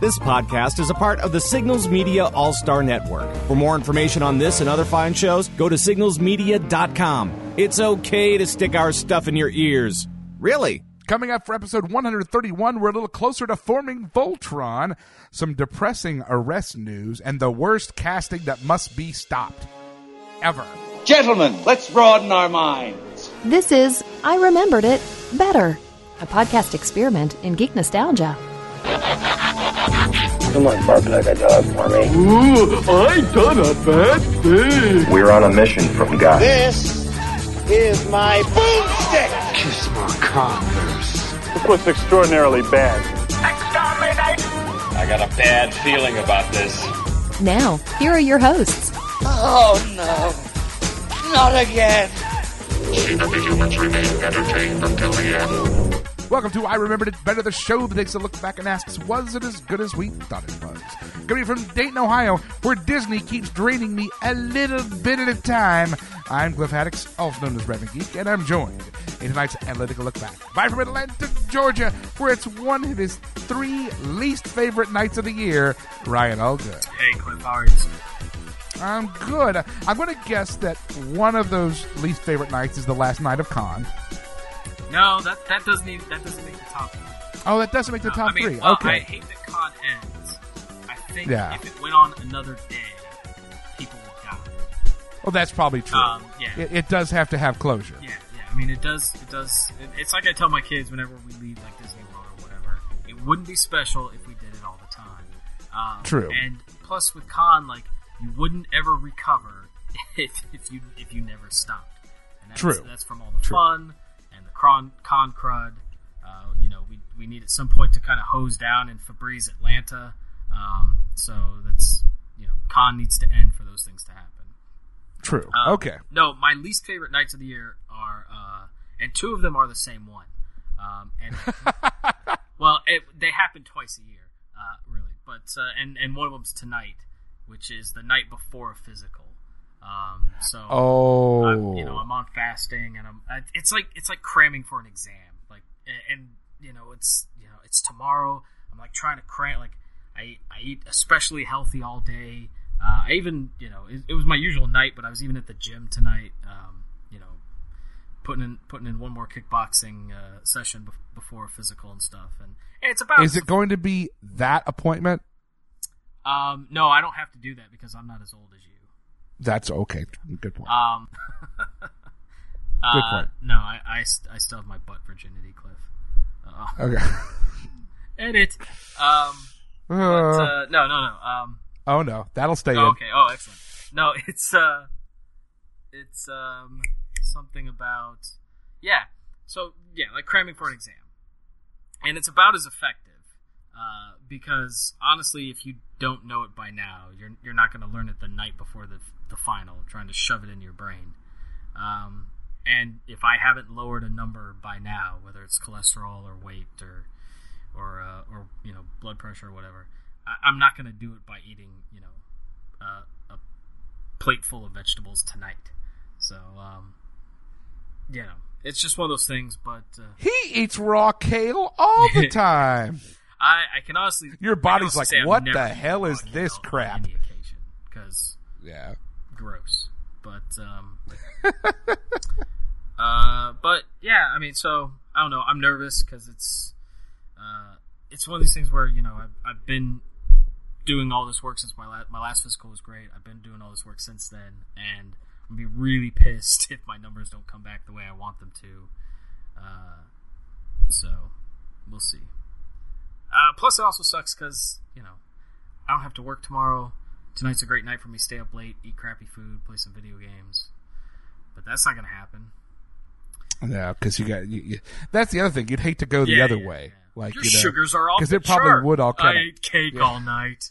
This podcast is a part of the Signals Media All Star Network. For more information on this and other fine shows, go to signalsmedia.com. It's okay to stick our stuff in your ears. Really? Coming up for episode 131, we're a little closer to forming Voltron, some depressing arrest news, and the worst casting that must be stopped. Ever. Gentlemen, let's broaden our minds. This is I Remembered It Better, a podcast experiment in geek nostalgia. Come on, bark like a dog for me. Ooh, I done a bad thing. We're on a mission from God. This is my boomstick. Kiss my converse. This looks extraordinarily bad. Exterminate! I got a bad feeling about this. Now, here are your hosts. Oh no, not again. Welcome to I Remembered It Better, the show that takes a look back and asks, was it as good as we thought it was? Coming from Dayton, Ohio, where Disney keeps draining me a little bit at a time, I'm Cliff Haddix, also known as Reverend Geek, and I'm joined in tonight's analytical look back by from Atlanta, Georgia, where it's one of his three least favorite nights of the year, Ryan Allgood. Hey, Cliff, how are you? I'm good. I'm going to guess that one of those least favorite nights is the last night of Con. No, that that doesn't even, that doesn't make the top. three. Oh, that doesn't make the No, top I mean, three. well, okay. I hate that con ends. I think Yeah. if it went on another day, people would die. Well, that's probably true. Um, yeah. It, it does have to have closure. Yeah, yeah. I mean, it does. It does. It, it's like I tell my kids whenever we leave like Disney World or whatever. It wouldn't be special if we did it all the time. Um, True. And plus, with con, like you wouldn't ever recover if, if you if you never stopped. And that's, True. That's from all the True. fun con con crud. Uh, you know, we we need at some point to kind of hose down in Febreze, Atlanta. Um, so that's you know, con needs to end for those things to happen. True. Um, okay. No, my least favorite nights of the year are, uh, and two of them are the same one. Um, and well, it, they happen twice a year, uh, really. But uh, and and one of them's tonight, which is the night before a physical. Um, so Oh. I'm, you know, I'm on fasting, and I'm. I- It's like it's like cramming for an exam. Like, and, and you know, it's you know, it's tomorrow. I'm like trying to cram. Like, I I eat especially healthy all day. Uh, I even you know, it, it was my usual night, but I was even at the gym tonight. Um, you know, putting in putting in one more kickboxing uh, session bef- before physical and stuff. And, and it's about Is it going to be that appointment? Um, no, I don't have to do that because I'm not as old as you. That's okay. Good point. Um, Good uh, point. No, I, I, st- I still have my butt virginity, Cliff. Uh, okay. edit. Um, but, Uh, uh, no, no, no. Um, oh no, that'll stay oh, in. okay. Oh, excellent. No, it's uh, it's um, something about yeah. So yeah, like cramming for an exam, and it's about as effective. Uh, because honestly, if you don't know it by now, you're you're not going to learn it the night before the the final, trying to shove it in your brain. Um, and if I haven't lowered a number by now, whether it's cholesterol or weight or or uh, or you know blood pressure or whatever, I, I'm not going to do it by eating you know uh, a plate full of vegetables tonight. So um, you know, it's just one of those things. But uh, He eats raw kale all the time. I, I can honestly Your body's honestly like, "What the hell is this crap?" Because Yeah. gross. But um, uh, but yeah, I mean, so I don't know. I'm nervous because it's uh, it's one of these things where you know I've, I've been doing all this work since my la- my last physical was great. I've been doing all this work since then, and I'm gonna be really pissed if my numbers don't come back the way I want them to. Uh, so we'll see. Uh, plus, it also sucks because you know I don't have to work tomorrow. Tonight's a great night for me. Stay up late, eat crappy food, play some video games. But that's not gonna happen. No, because you got. You, you, that's the other thing. You'd hate to go the Yeah, other yeah, way. yeah. Like Your you know, sugars are off because it probably chart. would all I ate cake all night,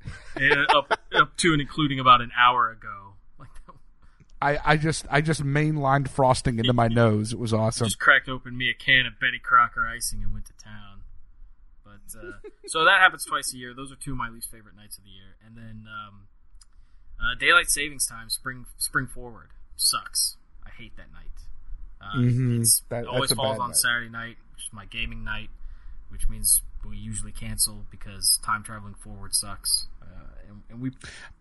up up to and including about an hour ago. Like I, I just I just mainlined frosting into my nose. It was awesome. just cracked open me a can of Betty Crocker icing and went to town. Uh, so that happens twice a year. Those are two of my least favorite nights of the year. And then um, uh, daylight savings time, spring spring forward, sucks. I hate that night. Uh, Mhm. It's, That- always falls on night. Saturday night, which is my gaming night, which means we usually cancel because time traveling forward sucks. Uh, and, and we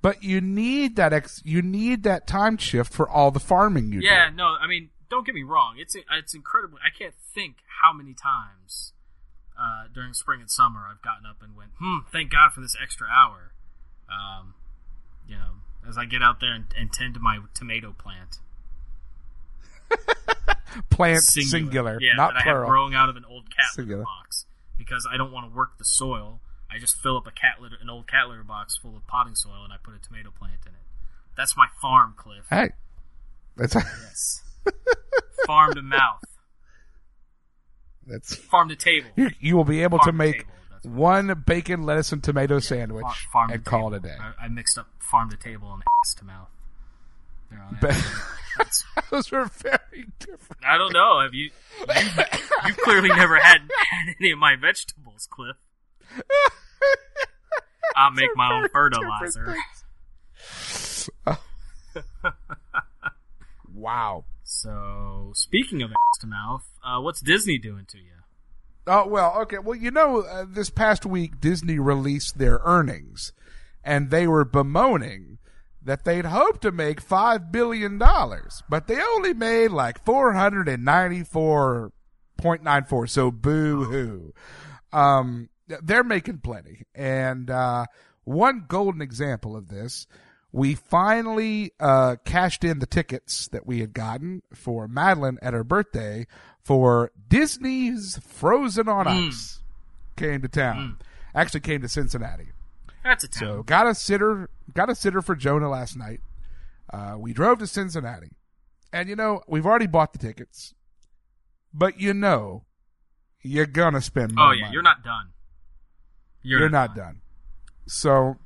But you need that ex. You need that time shift for all the farming you yeah, do. Yeah, no, I mean, don't get me wrong. It's it's incredible. I can't think how many times uh, during spring and summer I've gotten up and went, "Hmm, thank God for this extra hour." Um, you know, as I get out there and, and tend to my tomato plant, Plant singular, yeah, not that I have plural. growing out of an old cat Singular. litter box because I don't want to work the soil. I just fill up a cat litter, an old cat litter box full of potting soil, and I put a tomato plant in it. That's my farm, Cliff. Hey, that's Yes. farm to mouth, that's farm to table. you, you will be able Farm to to make table, that's one bacon, lettuce, and tomato sandwich Far- farm and to call table. it a day. I, I mixed up farm to table and ass to mouth. They're on But- Those were very different. I don't know. Have you? You, you clearly never had, had any of my vegetables, Cliff. I'll make my own fertilizer. Wow. So, speaking of ass to mouth, uh, what's Disney doing to you? Oh well, okay. Well, you know, uh, this past week Disney released their earnings, and they were bemoaning that they'd hoped to make five billion dollars, but they only made like four hundred and ninety-four point nine four. So boo hoo. Um, they're making plenty, and uh, one golden example of this. We finally uh, cashed in the tickets that we had gotten for Madeline at her birthday for Disney's Frozen on Ice. Came to town. Actually came to Cincinnati. That's a town. So got a sitter, got a sitter for Jonah last night. Uh, we drove to Cincinnati, and you know we've already bought the tickets, but you know you're gonna spend. Money. Oh yeah, money. you're not done. You're, not done. So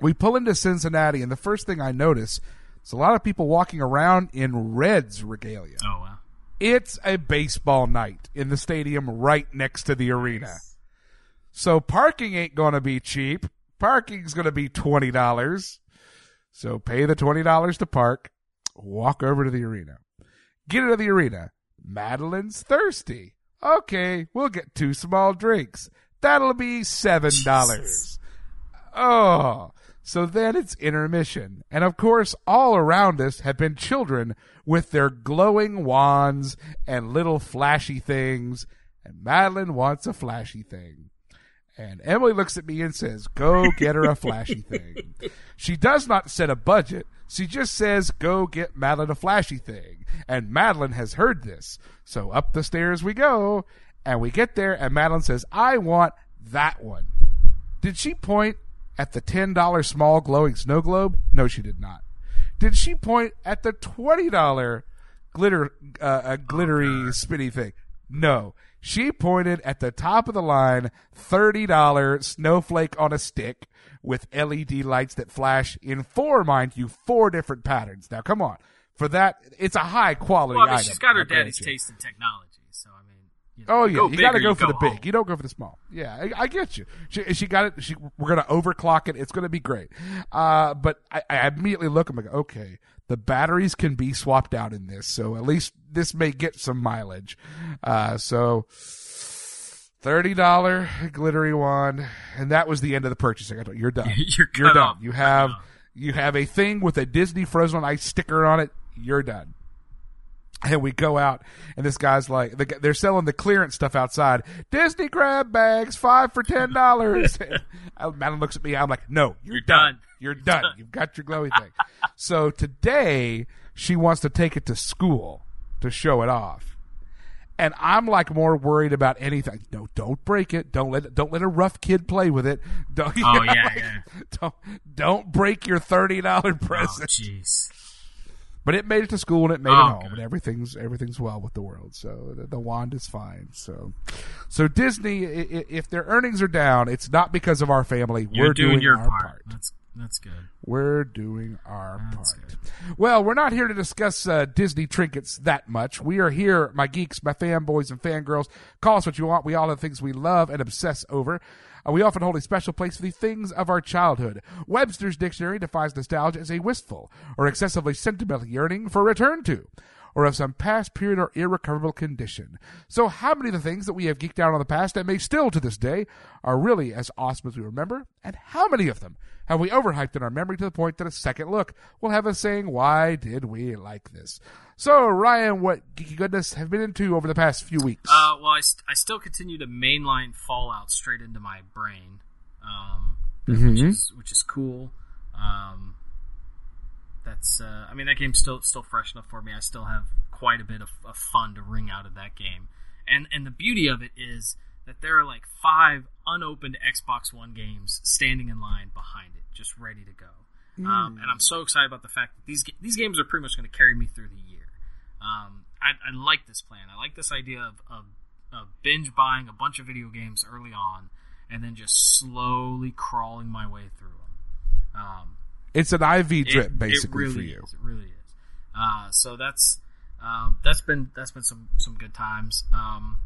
we pull into Cincinnati, and the first thing I notice is a lot of people walking around in Reds regalia. Oh wow. It's a baseball night in the stadium right next to the arena. So parking ain't gonna be cheap. Parking's gonna be twenty dollars. So pay the twenty dollars to park, walk over to the arena. Get into the arena. Madeline's thirsty. Okay, we'll get two small drinks. That'll be seven dollars. Oh, so then it's intermission. And of course, all around us have been children with their glowing wands and little flashy things. And Madeline wants a flashy thing. And Emily looks at me and says, Go get her a flashy thing. She does not set a budget. She just says, Go get Madeline a flashy thing. And Madeline has heard this. So up the stairs we go. And we get there, and Madeline says, I want that one. Did she point at the $10 small glowing snow globe? No, she did not. Did she point at the $20 glitter, uh, a glittery spinny thing? No. She pointed at the top of the line $30 snowflake on a stick with LED lights that flash in four, mind you, four different patterns. Now, come on. For that, it's a high quality Well, I mean, item. she's got her daddy's taste in technology, so I mean. You know, Oh yeah, you got to go for the big. home. You don't go for the small. Yeah, I, I get you. She, she got it. She, we're gonna overclock it. It's gonna be great. Uh, but I, I immediately look. I'm like, okay, the batteries can be swapped out in this, so at least this may get some mileage. Uh, so thirty dollar glittery wand, and that was the end of the purchasing. I thought you're done. You're you're done. off. You have you have a thing with a Disney Frozen Ice sticker on it. You're done. And we go out, and this guy's like, they're selling the clearance stuff outside. Disney grab bags, five for ten dollars. Madeline looks at me. I'm like, no, you're, You're done. done. You're done. You've got your glowy thing. so today, she wants to take it to school to show it off, and I'm like more worried about anything. No, don't break it. Don't let don't let a rough kid play with it. Don't, Oh, yeah, yeah. Don't don't break your thirty dollar Oh, present. jeez. But it made it to school and it made Oh, it home, good. and everything's everything's well with the world. So the, the wand is fine. So, so Disney, i- i- if their earnings are down, it's not because of our family. You're We're doing, your our part. part. That's that's good. We're doing our That's part. Well, we're not here to discuss uh, Disney trinkets that much. We are here, my geeks, my fanboys, and fangirls. Call us what you want. We all have things we love and obsess over. Uh, we often hold a special place for the things of our childhood. Webster's Dictionary defines nostalgia as a wistful or excessively sentimental yearning for return to, or of some past period or irrecoverable condition. So, how many of the things that we have geeked out on the past and may still to this day are really as awesome as we remember? And how many of them have we overhyped in our memory to the point that a second look will have us saying, Why did we like this? So, Ryan, what geeky goodness have you been into over the past few weeks? Uh, well, I, st- I still continue to mainline Fallout straight into my brain, um, Mhm. which is which is cool. Um, that's uh, I mean that game's still still fresh enough for me. I still have quite a bit of, of fun to wring out of that game, and and the beauty of it is that there are like five unopened Xbox One games standing in line behind it, just ready to go. Um, and I'm so excited about the fact that these these games are pretty much going to carry me through the year. Um, I, I like this plan. I like this idea of, of, of binge buying a bunch of video games early on, and then just slowly crawling my way through them. Um, it's an IV drip, it- basically, it really for you. Is, it really is. Uh, so that's um, that's been that's been some some good times. Um,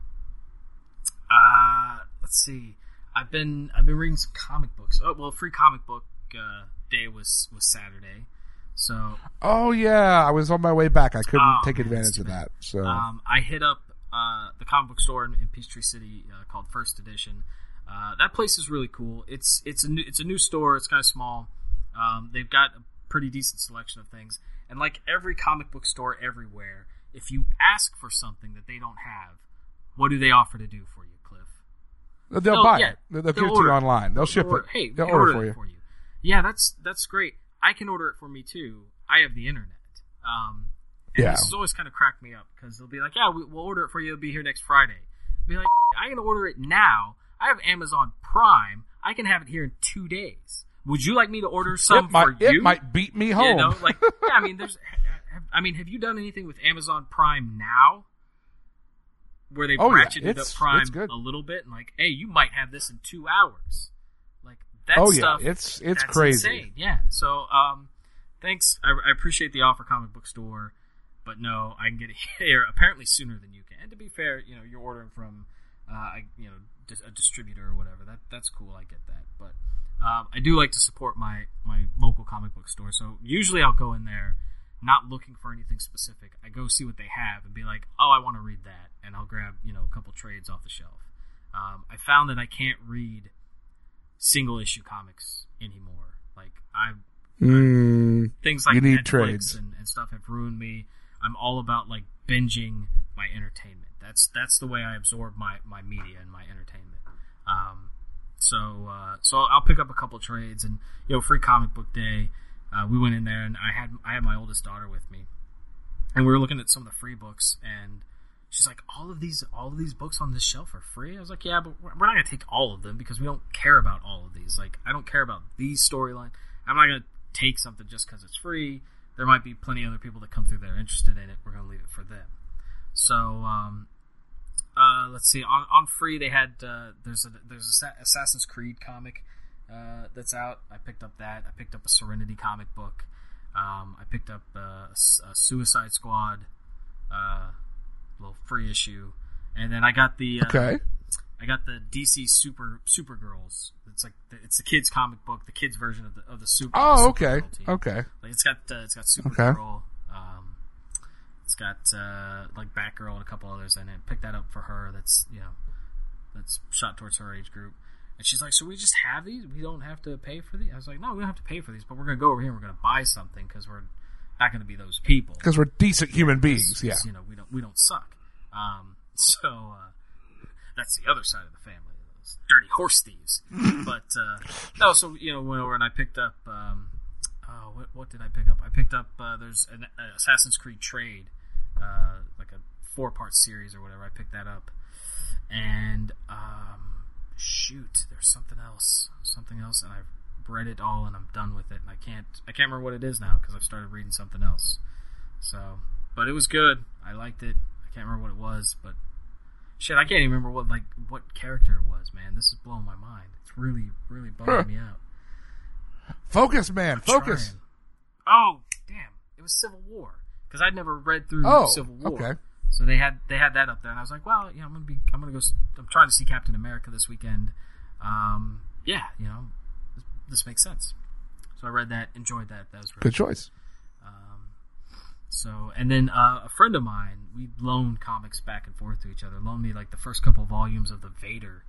uh, let's see. I've been I've been reading some comic books. Oh well, free comic book uh, day was was Saturday. So Oh, yeah. I was on my way back. I couldn't Oh, take man, advantage of that. So, Um, I hit up uh, the comic book store in, in Peachtree City uh, called First Edition. Uh, that place is really cool. It's it's a new it's a new store. It's kind of small. Um, they've got a pretty decent selection of things, and like every comic book store everywhere, if you ask for something that they don't have, what do they offer to do for you, Cliff? they'll, They'll- buy yeah, it. They'll, they'll they'll give it to you online. They'll ship it. Hey, they'll order, order it that for you. Yeah, that's that's great. I can order it for me too. I have the internet. Um, and Yeah. this has always kind of cracked me up because they'll be like, "Yeah, we, we'll order it for you. It'll be here next Friday." Be like, "I can order it now. I have Amazon Prime. I can have it here in two days. Would you like me to order some it, might, for it you? might beat me home. You know, like yeah. I mean, there's. have- I mean, have you done anything with Amazon Prime now? Where they Oh, yeah. ratcheted It's- up Prime a little bit and like, hey, you might have this in two hours. Like that Oh, yeah. stuff. It's- it's that's crazy. insane. Yeah. So, um, thanks. I, I appreciate the offer, comic book store, but no, I can get it here apparently sooner than you can. And to be fair, you know, you're ordering from, uh, I- you know, a distributor or whatever. That that's cool. I get that, but um, I do like to support my my local comic book store. So usually I'll go in there, not looking for anything specific. I go see what they have and be like, oh, I want to read that, and I'll grab you know a couple trades off the shelf. Um, I found that I can't read single issue comics anymore. Like I Mm, things like you need Netflix trades. and, and stuff have ruined me. I'm all about like binging my entertainment. That's that's the way I absorb my, my media and my entertainment. Um, so uh, so I'll pick up a couple trades and you know free comic book day. Uh, we went in there and I had I had my oldest daughter with me, and we were looking at some of the free books and she's like all of these all of these books on this shelf are free. I was like yeah, but we're not gonna take all of them because we don't care about all of these. Like I don't care about these storyline. I'm not gonna take something just because it's free. There might be plenty of other people that come through that are interested in it. We're gonna leave it for them. So um, uh, let's see. On, on free, they had uh, there's a there's a Assassin's Creed comic uh, that's out. I picked up that. I picked up a Serenity comic book. Um, I picked up uh, a, S- a Suicide Squad uh, little free issue, and then I got the uh, Okay. I got the DC Super Supergirls. It's like the, it's the kids comic book, the kids version of the of the Super. Oh, okay. Supergirl team. Okay. Like it's got uh, it's got Supergirl. Um, it's got uh, like Batgirl and a couple others in it. Picked that up for her. That's you know that's shot towards her age group. And she's like, "So we just have these? We don't have to pay for these?" I was like, "No, we don't have to pay for these, but we're gonna go over here and we're gonna buy something because we're not gonna be those people." Because we're decent human beings. Yeah. you know we don't we don't suck. Um, so uh, that's the other side of the family, those dirty horse thieves. but uh, no, so you know went over and I picked up. Um, oh, what what did I pick up? I picked up. Uh, there's an uh, Assassin's Creed trade, uh, like a four part series or whatever. I picked that up, and um, shoot, there's something else, something else, and I've read it all and I'm done with it. And I can't I can't remember what it is now because I've started reading something else. So, but it was good. I liked it. I can't remember what it was, but shit, I can't even remember what like what character it was. Man, this is blowing my mind. It's really really bumming me out. Focus, man. Focus. Trying. Oh damn! It was Civil War because I'd never read through Oh, Civil War. okay. So they had they had that up there, and I was like, well, you know, I'm gonna be I'm gonna go. I'm trying to see Captain America this weekend. Um, yeah, you know, this, this makes sense. So I read that, enjoyed that. That was really Good choice. So, and then uh, a friend of mine, we loaned comics back and forth to each other. Loaned me like the first couple volumes of the Vader,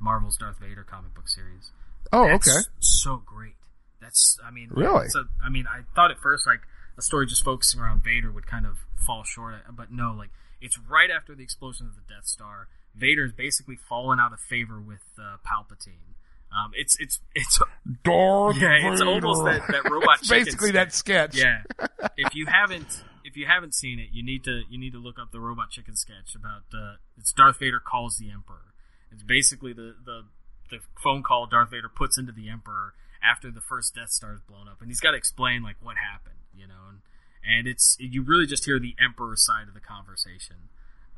Marvel's Darth Vader comic book series. Oh, That's okay. So great. That's, I mean, Really? So, I mean, I thought at first like a story just focusing around Vader would kind of fall short, but no, like it's right after the explosion of the Death Star. Vader's basically fallen out of favor with uh, Palpatine. Um, it's it's it's Darth yeah, it's almost that, that robot. Basically sketch. that sketch. Yeah. if you haven't if you haven't seen it, you need to you need to look up the robot chicken sketch about uh, it's Darth Vader calls the Emperor. It's basically the the the phone call Darth Vader puts into the Emperor after the first Death Star is blown up, and he's got to explain like what happened, you know, and and it's you really just hear the Emperor's side of the conversation,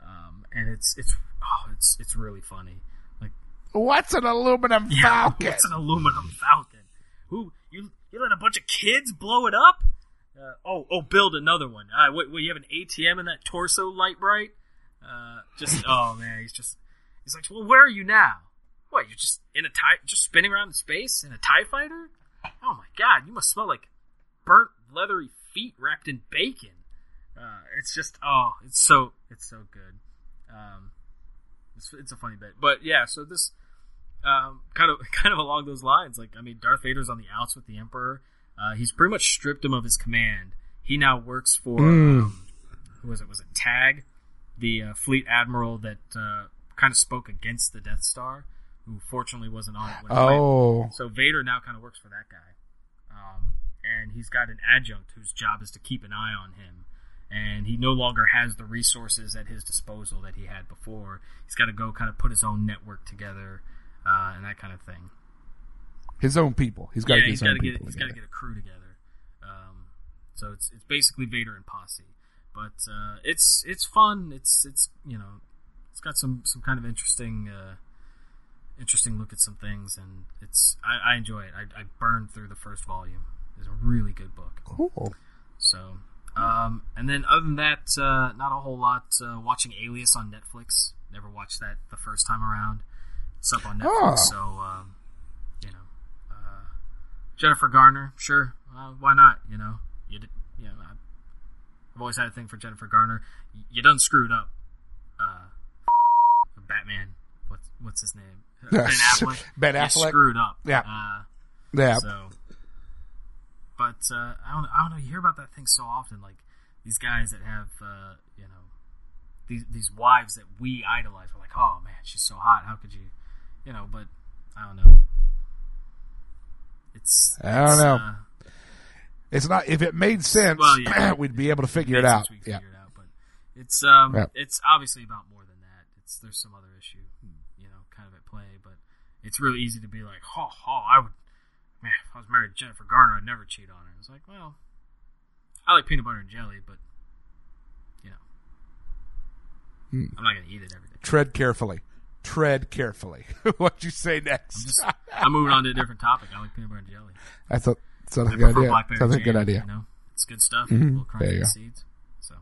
um, and it's it's oh it's it's really funny. Like What's an aluminum yeah, falcon? what's an aluminum falcon? Who you you let a bunch of kids blow it up? Uh, oh oh, build another one. Uh, wait, wait, you have an ATM in that torso light bright? Uh, just oh man, he's just he's like, well, where are you now? What you're just in a tie, just spinning around in space in a Tie Fighter? Oh my god, you must smell like burnt leathery feet wrapped in bacon. Uh, it's just oh, it's so it's so good. Um, it's it's a funny bit, but yeah. So this um, kind of kind of along those lines. Like I mean, Darth Vader's on the outs with the Emperor. Uh, he's pretty much stripped him of his command. He now works for um, who was it? Was it Tagge, the uh, fleet admiral that uh, kind of spoke against the Death Star, who fortunately wasn't on it. When it. Oh, So Vader now kind of works for that guy, um, and he's got an adjunct whose job is to keep an eye on him. And he no longer has the resources at his disposal that he had before. He's got to go kind of put his own network together uh, and that kind of thing. his own people. He's got to yeah, get his own to get people. he's got to get a crew together. Um, so it's it's basically Vader and posse, but uh, it's it's fun. It's it's you know it's got some some kind of interesting uh, interesting look at some things, and it's I, I enjoy it. I, I burned through the first volume. It's a really good book. Cool. So, um, and then other than that, uh, not a whole lot. Uh, watching Alias on Netflix. Never watched that the first time around. It's up on Netflix, Oh. so um, you know, uh, Jennifer Garner, sure, uh, why not? You know, you did, you know, I- I've always had a thing for Jennifer Garner. You done screwed up. Uh, Batman. What's what's his name? Ben Affleck. Ben You Affleck. screwed up. Yeah. Uh, Yeah. so, but uh, I don't, I don't know. You hear about that thing so often, like these guys that have, uh, you know, these these wives that we idolize. We're like, oh man, she's so hot. How could you, you know? But I don't know. It's I don't know. Uh, It's not. If it made sense, Well, yeah. we'd be able to figure it makes out. Yeah. figure it out, but it's um, Yeah. it's obviously about more than that. It's there's some other issue, you know, kind of at play. But it's really easy to be like, ha ha, I would, man, if I was married to Jennifer Garner, I'd never cheat on her. It's like, well, I like peanut butter and jelly, but you know, Hmm. I'm not gonna eat it every day. Tread carefully. Tread carefully. What'd you say next? Just, I'm moving on to a different topic. I like peanut butter and jelly. I thought sounds I like a good idea. Sounds like a good idea. You know, it's good stuff. Mhm. Little There you go. seeds. So,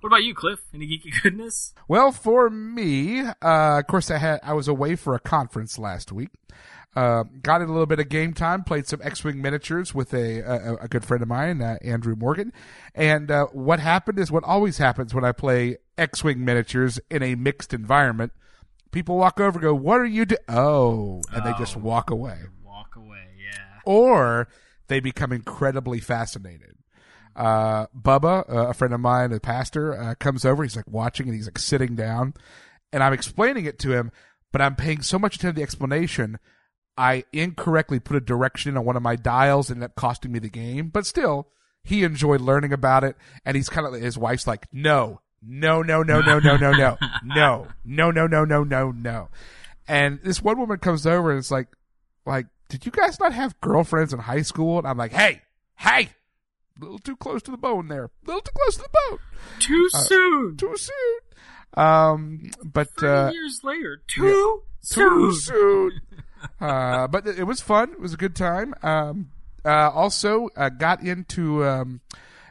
what about you, Cliff? Any geeky goodness? Well, for me, uh, of course, I had I was away for a conference last week. Uh, got in a little bit of game time, played some X-wing miniatures with a a, a good friend of mine, uh, Andrew Morgan. And uh, what happened is what always happens when I play X-wing miniatures in a mixed environment. People walk over, and go, "What are you doing?" Oh, and they just Oh. walk away, Walk away. Yeah. or they become incredibly fascinated. uh, Bubba, uh, a friend of mine, a pastor, uh, comes over. He's like watching and he's like sitting down, and I'm explaining it to him, but I'm paying so much attention to the explanation. I incorrectly put a direction on one of my dials and ended up costing me the game. But still, he enjoyed learning about it, and he's kind of his wife's like, no, no, no, no, no, no, no, no, no, no, no, no, no, no, no. And this one woman comes over and it's like, like, did you guys not have girlfriends in high school? And I'm like, hey, hey, a little too close to the bone there, a little too close to the bone, Too Uh, soon. too soon. Um, but uh, years later. Too too soon. soon. Uh, but it was fun. It was a good time. Um, uh, also uh, got into um,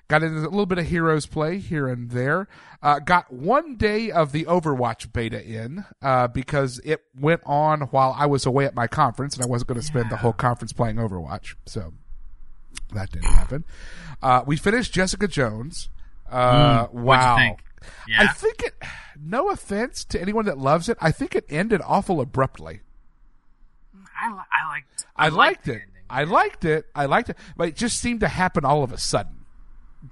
got into a little bit of Heroes play here and there. Uh, got one day of the Overwatch beta in uh, because it went on while I was away at my conference, and I wasn't going to spend the whole conference playing Overwatch. So that didn't happen. Uh, we finished Jessica Jones. Uh, Mm, wow. Yeah. I think it. No offense to anyone that loves it, I think it ended awful abruptly. I, li- I liked. I, liked liked it. ending. I liked it. I liked it, but it just seemed to happen all of a sudden.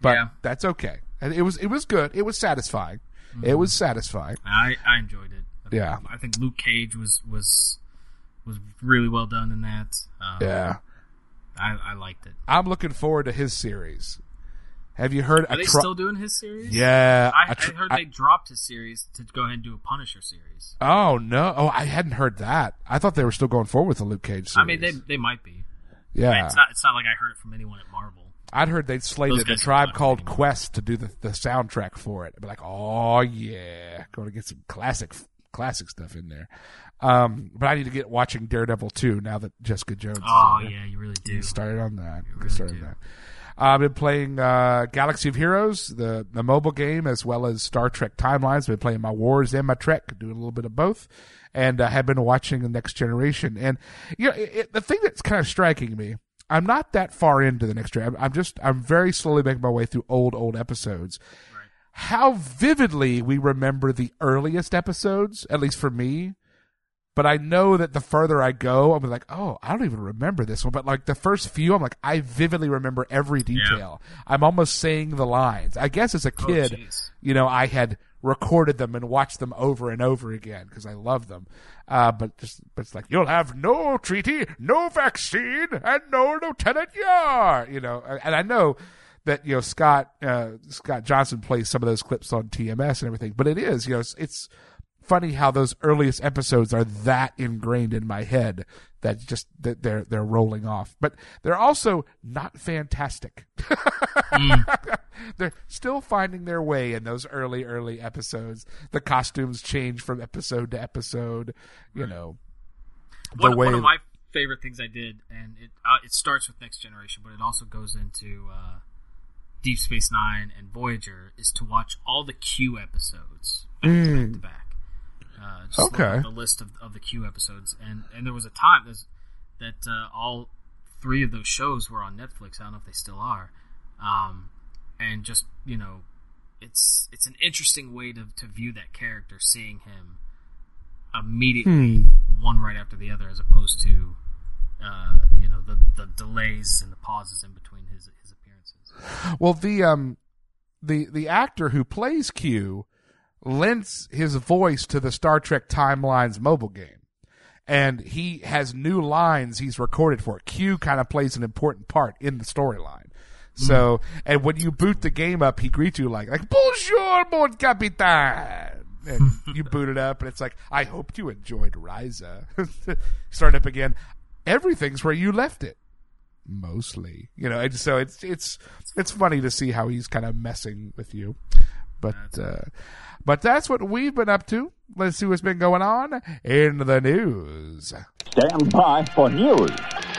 But Yeah. that's okay. And It was it was good. It was satisfying. It was satisfying. I, I enjoyed it. I think- Yeah. I think Luke Cage was was was really well done in that. Um, Yeah. I, I liked it. I'm looking forward to his series. Have you heard? Are they tro- still doing his series? Yeah. I, tr- I heard I- they dropped his series to go ahead and do a Punisher series. Oh no! Oh, I hadn't heard that. I thought they were still going forward with the Luke Cage series. I mean, they they might be. yeah. It's not. It's not like I heard it from anyone at Marvel. I'd heard they'd slated a tribe called anymore. Quest to do the, the soundtrack for it. I'd be like, oh yeah, going to get some classic classic stuff in there. Um, but I need to get watching Daredevil too now that Jessica Jones. Oh yeah, you really do. Started on that. really Started do. on that. I've been playing uh, Galaxy of Heroes, the the mobile game, as well as Star Trek Timelines. I've been playing my Wars and my Trek, doing a little bit of both, and uh, have been watching the Next Generation. And you know, it, it- the thing that's kind of striking me, I'm not that far into the Next Generation. I'm, I'm just I'm very slowly making my way through old old episodes. How vividly we remember the earliest episodes, at least for me, but I know that the further I go, I'm like, oh, I don't even remember this one. But like the first few, I'm like, I vividly remember every detail. I'm almost saying the lines. I guess as a kid, jeez. you know, I had recorded them and watched them over and over again because I love them. Uh, but just, but it's like, you'll have no treaty, no vaccine, and no Lieutenant Yar, you know, and I know that, you know, Scott, uh, Scott Johnson plays some of those clips on TMS and everything, but it is, you know, it's, it's funny how those earliest episodes are that ingrained in my head that just that they're they're rolling off. But they're also not fantastic. they're still finding their way in those early early episodes. The costumes change from episode to episode. You know, One, the way one of my favorite things I did, and it uh, it starts with Next Generation, but it also goes into uh, Deep Space Nine and Voyager, is to watch all the Q episodes back to back to back. Uh. Okay. the list of, of the Q episodes, and and there was a time that uh, all three of those shows were on Netflix. I don't know if they still are, um, and just you know, it's it's an interesting way to to view that character, seeing him immediately one right after the other, as opposed to uh, you know the the delays and the pauses in between his his appearances. Well, the um, the the actor who plays Q lends his voice to the Star Trek Timelines mobile game, and he has new lines he's recorded for. Q kind of plays an important part in the storyline. Mm. So, and when you boot the game up, he greets you like like Bonjour, mon capitaine. And you boot it up, and it's like, I hoped you enjoyed Risa. Start up again. Everything's where you left it mostly you know and so it's it's it's funny to see how he's kind of messing with you but uh but that's what we've been up to let's see what's been going on in the news Stand by for news.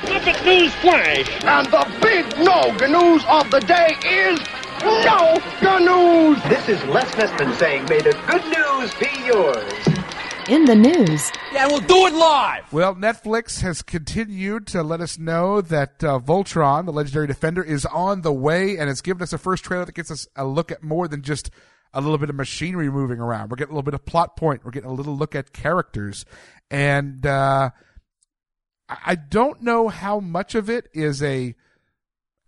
Epic news flash. And the big no good news of the day is no good news. This is Les Nessman saying, may the good news be yours. In the news, Yeah, we'll do it live. well netflix has continued to let us know that uh, voltron the legendary defender is on the way and it's given us a first trailer that gets us a look at more than just a little bit of machinery moving around. We're getting a little bit of plot point. We're getting a little look at characters. And uh I I don't know how much of it is a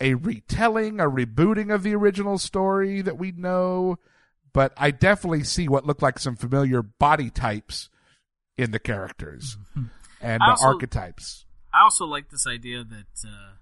a retelling, a rebooting of the original story that we know, but I definitely see what look like some familiar body types in the characters and I the archetypes. I also like this idea that uh,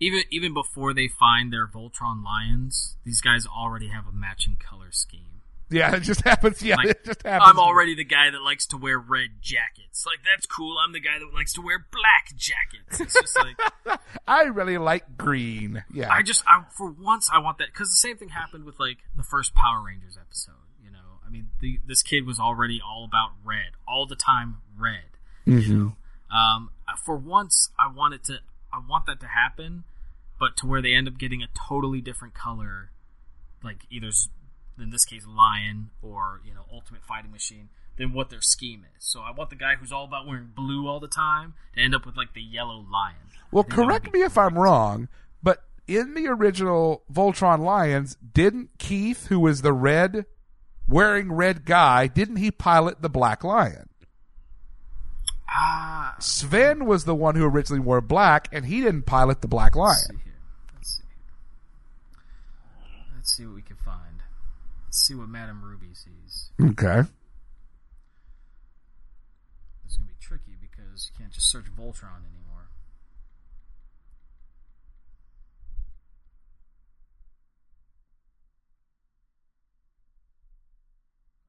even even before they find their Voltron lions, these guys already have a matching color scheme. Yeah, it just happens. Yeah, Like, it just happens. I'm already the guy that likes to wear red jackets. Like that's cool. I'm the guy that likes to wear black jackets. It's just like I really like green. Yeah, I just I, for once I want that because the same thing happened with like the first Power Rangers episode. You know, I mean, the, this kid was already all about red all the time. Red. You know, um, for once I wanted to. I want that to happen, but to where they end up getting a totally different color, like either in this case lion or you know ultimate fighting machine than what their scheme is. So I want the guy who's all about wearing blue all the time to end up with like the yellow lion. Well, I think that would correct me if I'm wrong, but in the original Voltron Lions, didn't Keith, who was the red, wearing red guy, didn't he pilot the Black Lion? Ah, Sven was the one who originally wore black, and he didn't pilot the Black let's see Lion. here. Let's see here. Let's see what we can find. See what Madame Ruby sees. Okay. It's gonna be tricky because you can't just search Voltron anymore.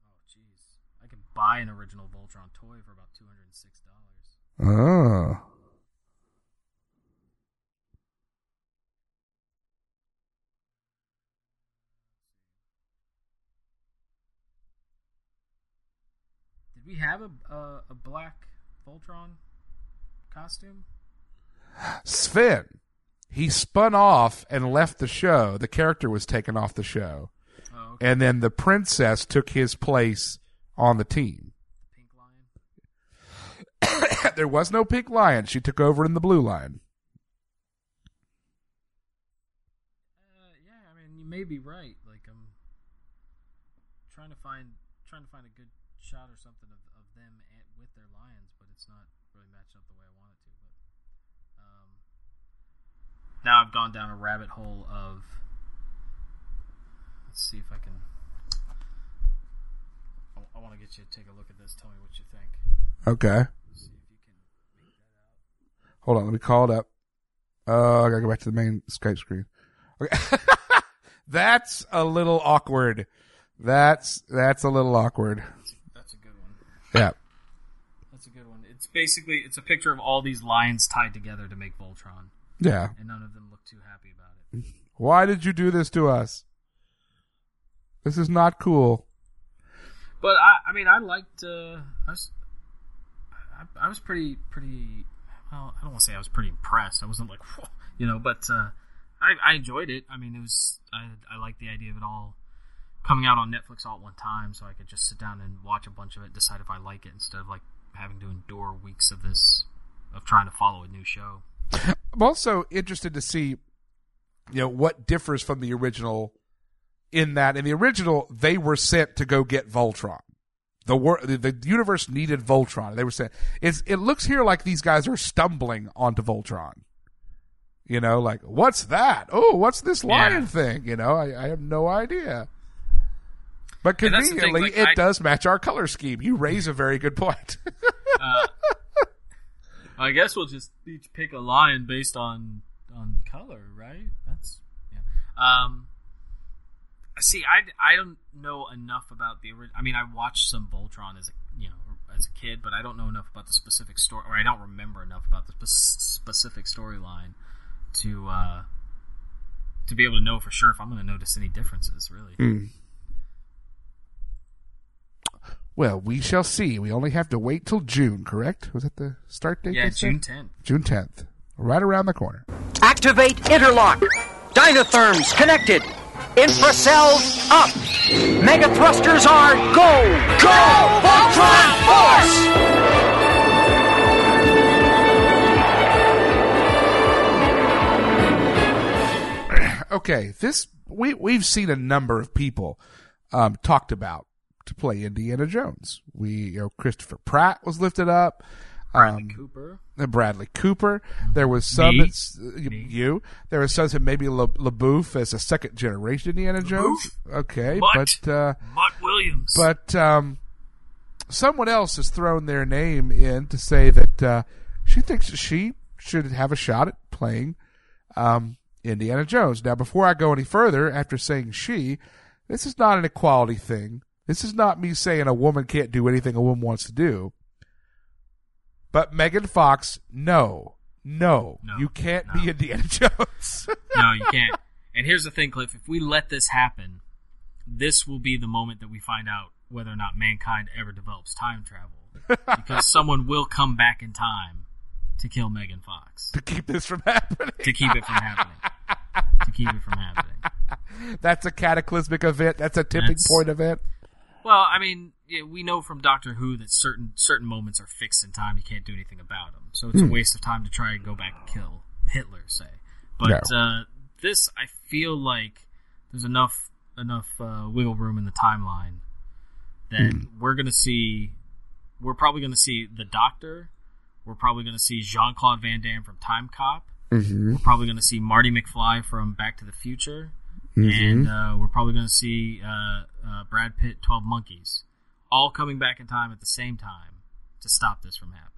Oh jeez. I could buy an original Voltron toy for about two hundred and six dollars. Oh. We have a a, a black Voltron costume? Sven. He spun off and left the show. The character was taken off the show. Oh, okay. And then the princess took his place on the team. Pink Lion. there was no pink lion. She took over in the blue lion. Uh, yeah, I mean, you may be right. Like, I'm trying to find trying to find a good shot or something of, of them and, with their lions, but it's not really matching up the way I want it to. But um, now I've gone down a rabbit hole of. Let's see if I can. I, I want to get you to take a look at this. Tell me what you think. Okay. See if you can make that out. Hold on. Let me call it up. Uh, I gotta go back to the main Skype screen. Okay. that's a little awkward. That's that's a little awkward. That's a good one. Yeah. That's a good one. It's basically it's a picture of all these lions tied together to make Voltron, Yeah. and none of them look too happy about it. Why did you do this to us? This is not cool. But I, I mean, I liked. Uh, I was, I, I was pretty, pretty. Well, I don't want to say I was pretty impressed. I wasn't like, Whoa, you know, but uh, I, I enjoyed it. I mean, it was. I, I liked the idea of it all coming out on Netflix all at one time, so I could just sit down and watch a bunch of it, decide if I like it, instead of like having to endure weeks of this, of trying to follow a new show. I'm also interested to see, you know, what differs from the original. In that, in the original, they were sent to go get Voltron. The wor- the, the universe needed Voltron. They were sent. It's it looks here like these guys are stumbling onto Voltron. You know, like what's that? Oh, what's this lion Yeah. thing? You know, I, I have no idea. But And that's thing, conveniently, like, it I- does match our color scheme. You raise a very good point. Uh, I guess we'll just each pick a lion based on on color, right? That's yeah. Um, see, I, I don't know enough about the original. I mean, I watched some Voltron as a you know as a kid, but I don't know enough about the specific story, or I don't remember enough about the spe- specific storyline to uh, to be able to know for sure if I'm going to notice any differences. Really, well, we shall see. We only have to wait till June, correct? Was that the start date? yeah. June 10th. June 10th. Right around the corner. Activate interlock. Dynatherms connected. Infracells up. Mega thrusters are go. Go! Voltron Force! Okay, this we we've seen a number of people um, talked about to play Indiana Jones. We you know Christopher Pratt was lifted up. Bradley um, Cooper. uh, Bradley Cooper. There was some Me. that's uh, y- you. There was some that maybe Le, LaBeouf as a second generation Indiana Jones. Okay, Mutt. but uh, Mutt Williams. but um, someone else has thrown their name in to say that uh, she thinks she should have a shot at playing um, Indiana Jones. Now, before I go any further, after saying she, this is not an equality thing. This is not me saying a woman can't do anything a woman wants to do. But Megan Fox, no, no, No, you can't no. be Indiana Jones. no, you can't. And here's the thing, Cliff. If we let this happen, this will be the moment that we find out whether or not mankind ever develops time travel. because someone will come back in time to kill Megan Fox. to keep this from happening. To keep it from happening. to keep it from happening. That's a cataclysmic event. That's a tipping That's- point event. Well, I mean, yeah, we know from Doctor Who that certain certain moments are fixed in time. You can't do anything about them. So it's a waste of time to try and go back and kill Hitler, say. But No. uh, this I feel like there's enough enough uh, wiggle room in the timeline that Hmm. we're gonna see. We're probably gonna see the Doctor. We're probably gonna see Jean Claude Van Damme from Time Cop. Mm-hmm. We're probably gonna see Marty McFly from Back to the Future, Mhm. and uh, we're probably gonna see uh, Brad Pitt, Twelve Monkeys, all coming back in time at the same time to stop this from happening.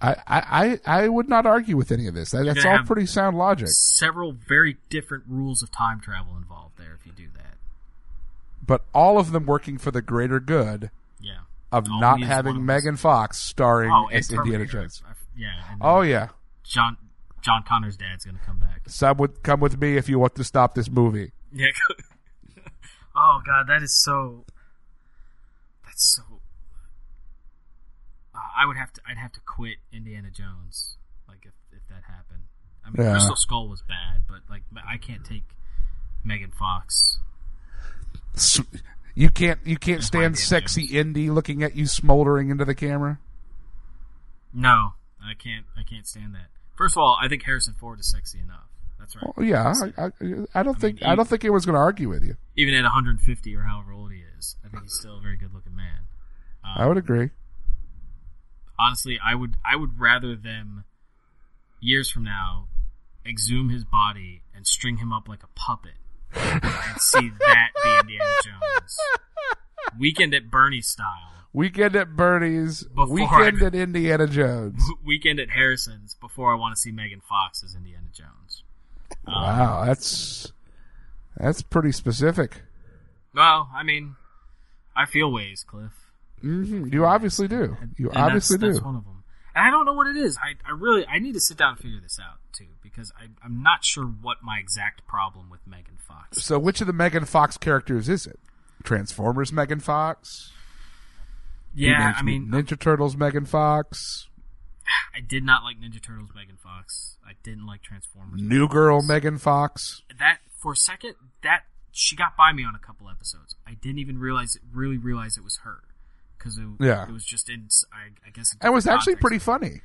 I, I, I would not argue with any of this. That, that's all pretty sound logic. Several very different rules of time travel involved there if you do that. But all of them working for the greater good Yeah. of Always not having Megan Fox starring Oh, as Indiana Jones. Yeah. and Oh yeah. John John Connor's dad's gonna come back. Some would come with me if you want to stop this movie. Yeah. oh god, that is so. That's so. Uh, I would have to. I'd have to quit Indiana Jones. Like if if that happened. I mean, Yeah. Crystal Skull was bad, but like I can't take Megan Fox. You can't you can't stand sexy Indy looking at you smoldering into the camera. No, I can't. I can't stand that. First of all, I think Harrison Ford is sexy enough. That's right. Oh, yeah, I, I, I don't think I don't think anyone's going to argue with you. Even at 150 or however old he is, I think he's still a very good looking man. Um, I would agree. honestly, I would I would rather them years from now exhume his body and string him up like a puppet and see that be Indiana Jones. Weekend at Bernie style. Weekend at Bernie's, Before weekend I- at Indiana Jones. Weekend at Harrison's before I want to see Megan Fox as Indiana Jones. Wow, that's that's pretty specific. Well, I mean, I feel ways, Cliff. hmm You obviously do. You And obviously that's, do. That's one of them. And I don't know what it is. I, I really I need to sit down and figure this out too because I, I'm not sure what my exact problem with Megan Fox. So, which of the Megan Fox characters is it? Transformers Megan Fox. Yeah, I mean, Ninja Turtles Megan Fox. I did not like Ninja Turtles Megan Fox. I didn't like Transformers. New Girl Megan Fox. That for a second, that she got by me on a couple episodes. I didn't even realize, really realize it was her because it, Yeah. it was just in. I, I guess it was actually context. pretty funny.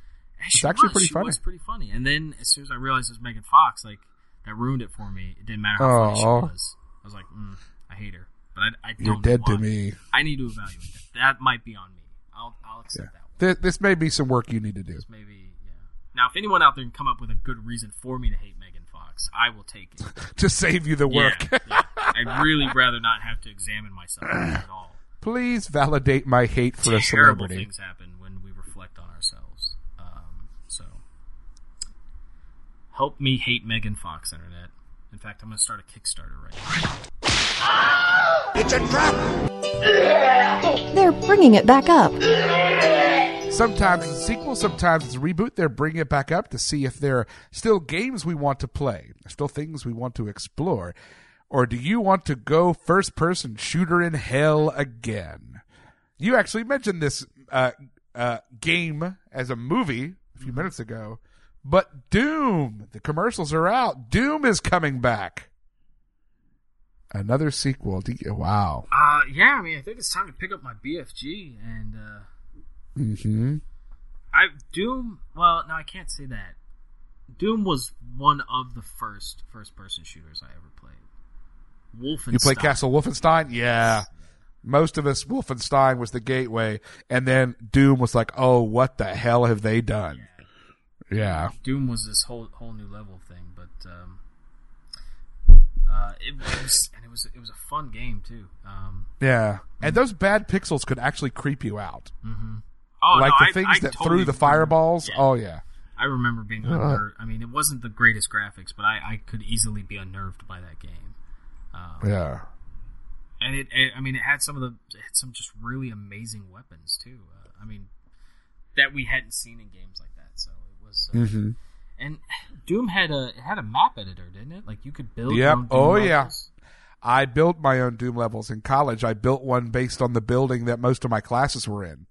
It's actually was, pretty she funny. was pretty funny. And then as soon as I realized it was Megan Fox, like that ruined it for me. It didn't matter how funny she was. I was like, mm, I hate her. But I, I don't You're dead to me. I need to evaluate that. That might be on me. I'll I'll accept that. One. This, this may be some work you need to do. Maybe yeah. Now, if anyone out there can come up with a good reason for me to hate Megan Fox, I will take it. to save you the work. Yeah, yeah. I'd really rather not have to examine myself at all. Please validate my hate for a Terrible celebrity. things happen when we reflect on ourselves. Um, so, help me hate Megan Fox, Internet. In fact, I'm going to start a Kickstarter right now. It's a trap! They're bringing it back up. Sometimes it's a sequel, sometimes it's a reboot. They're bringing it back up to see if there are still games we want to play, still things we want to explore. Or do you want to go first person shooter in hell again? You actually mentioned this uh, uh, game as a movie a few minutes ago, but Doom, the commercials are out. Doom is coming back. Another sequel. Do you- Wow. Uh, yeah, I mean, I think it's time to pick up my BFG and, uh, hmm I Doom. Well, no, I can't say that. Doom was one of the first first-person shooters I ever played. Wolfenstein. You play Castle Wolfenstein? Yeah. Most of us, Wolfenstein was the gateway, and then Doom was like, oh, what the hell have they done? Yeah. Doom was this whole whole new level thing, but um, uh, it, was and it was it was a fun game too. Um, Yeah. And those bad pixels could actually creep you out. Oh, like no, the things I that totally threw the fireballs. yeah. Oh, yeah. I remember being unnerved. I mean, it wasn't the greatest graphics, but I, I could easily be unnerved by that game. Um, Yeah. and it, it I mean it had some of the it had some just really amazing weapons too. Uh, I mean that we hadn't seen in games like that. So it was uh, Mhm. and Doom had a it had a map editor, didn't it? Like you could build. your Yep. Oh, yeah. I built my own Doom levels in college. I built one based on the building that most of my classes were in,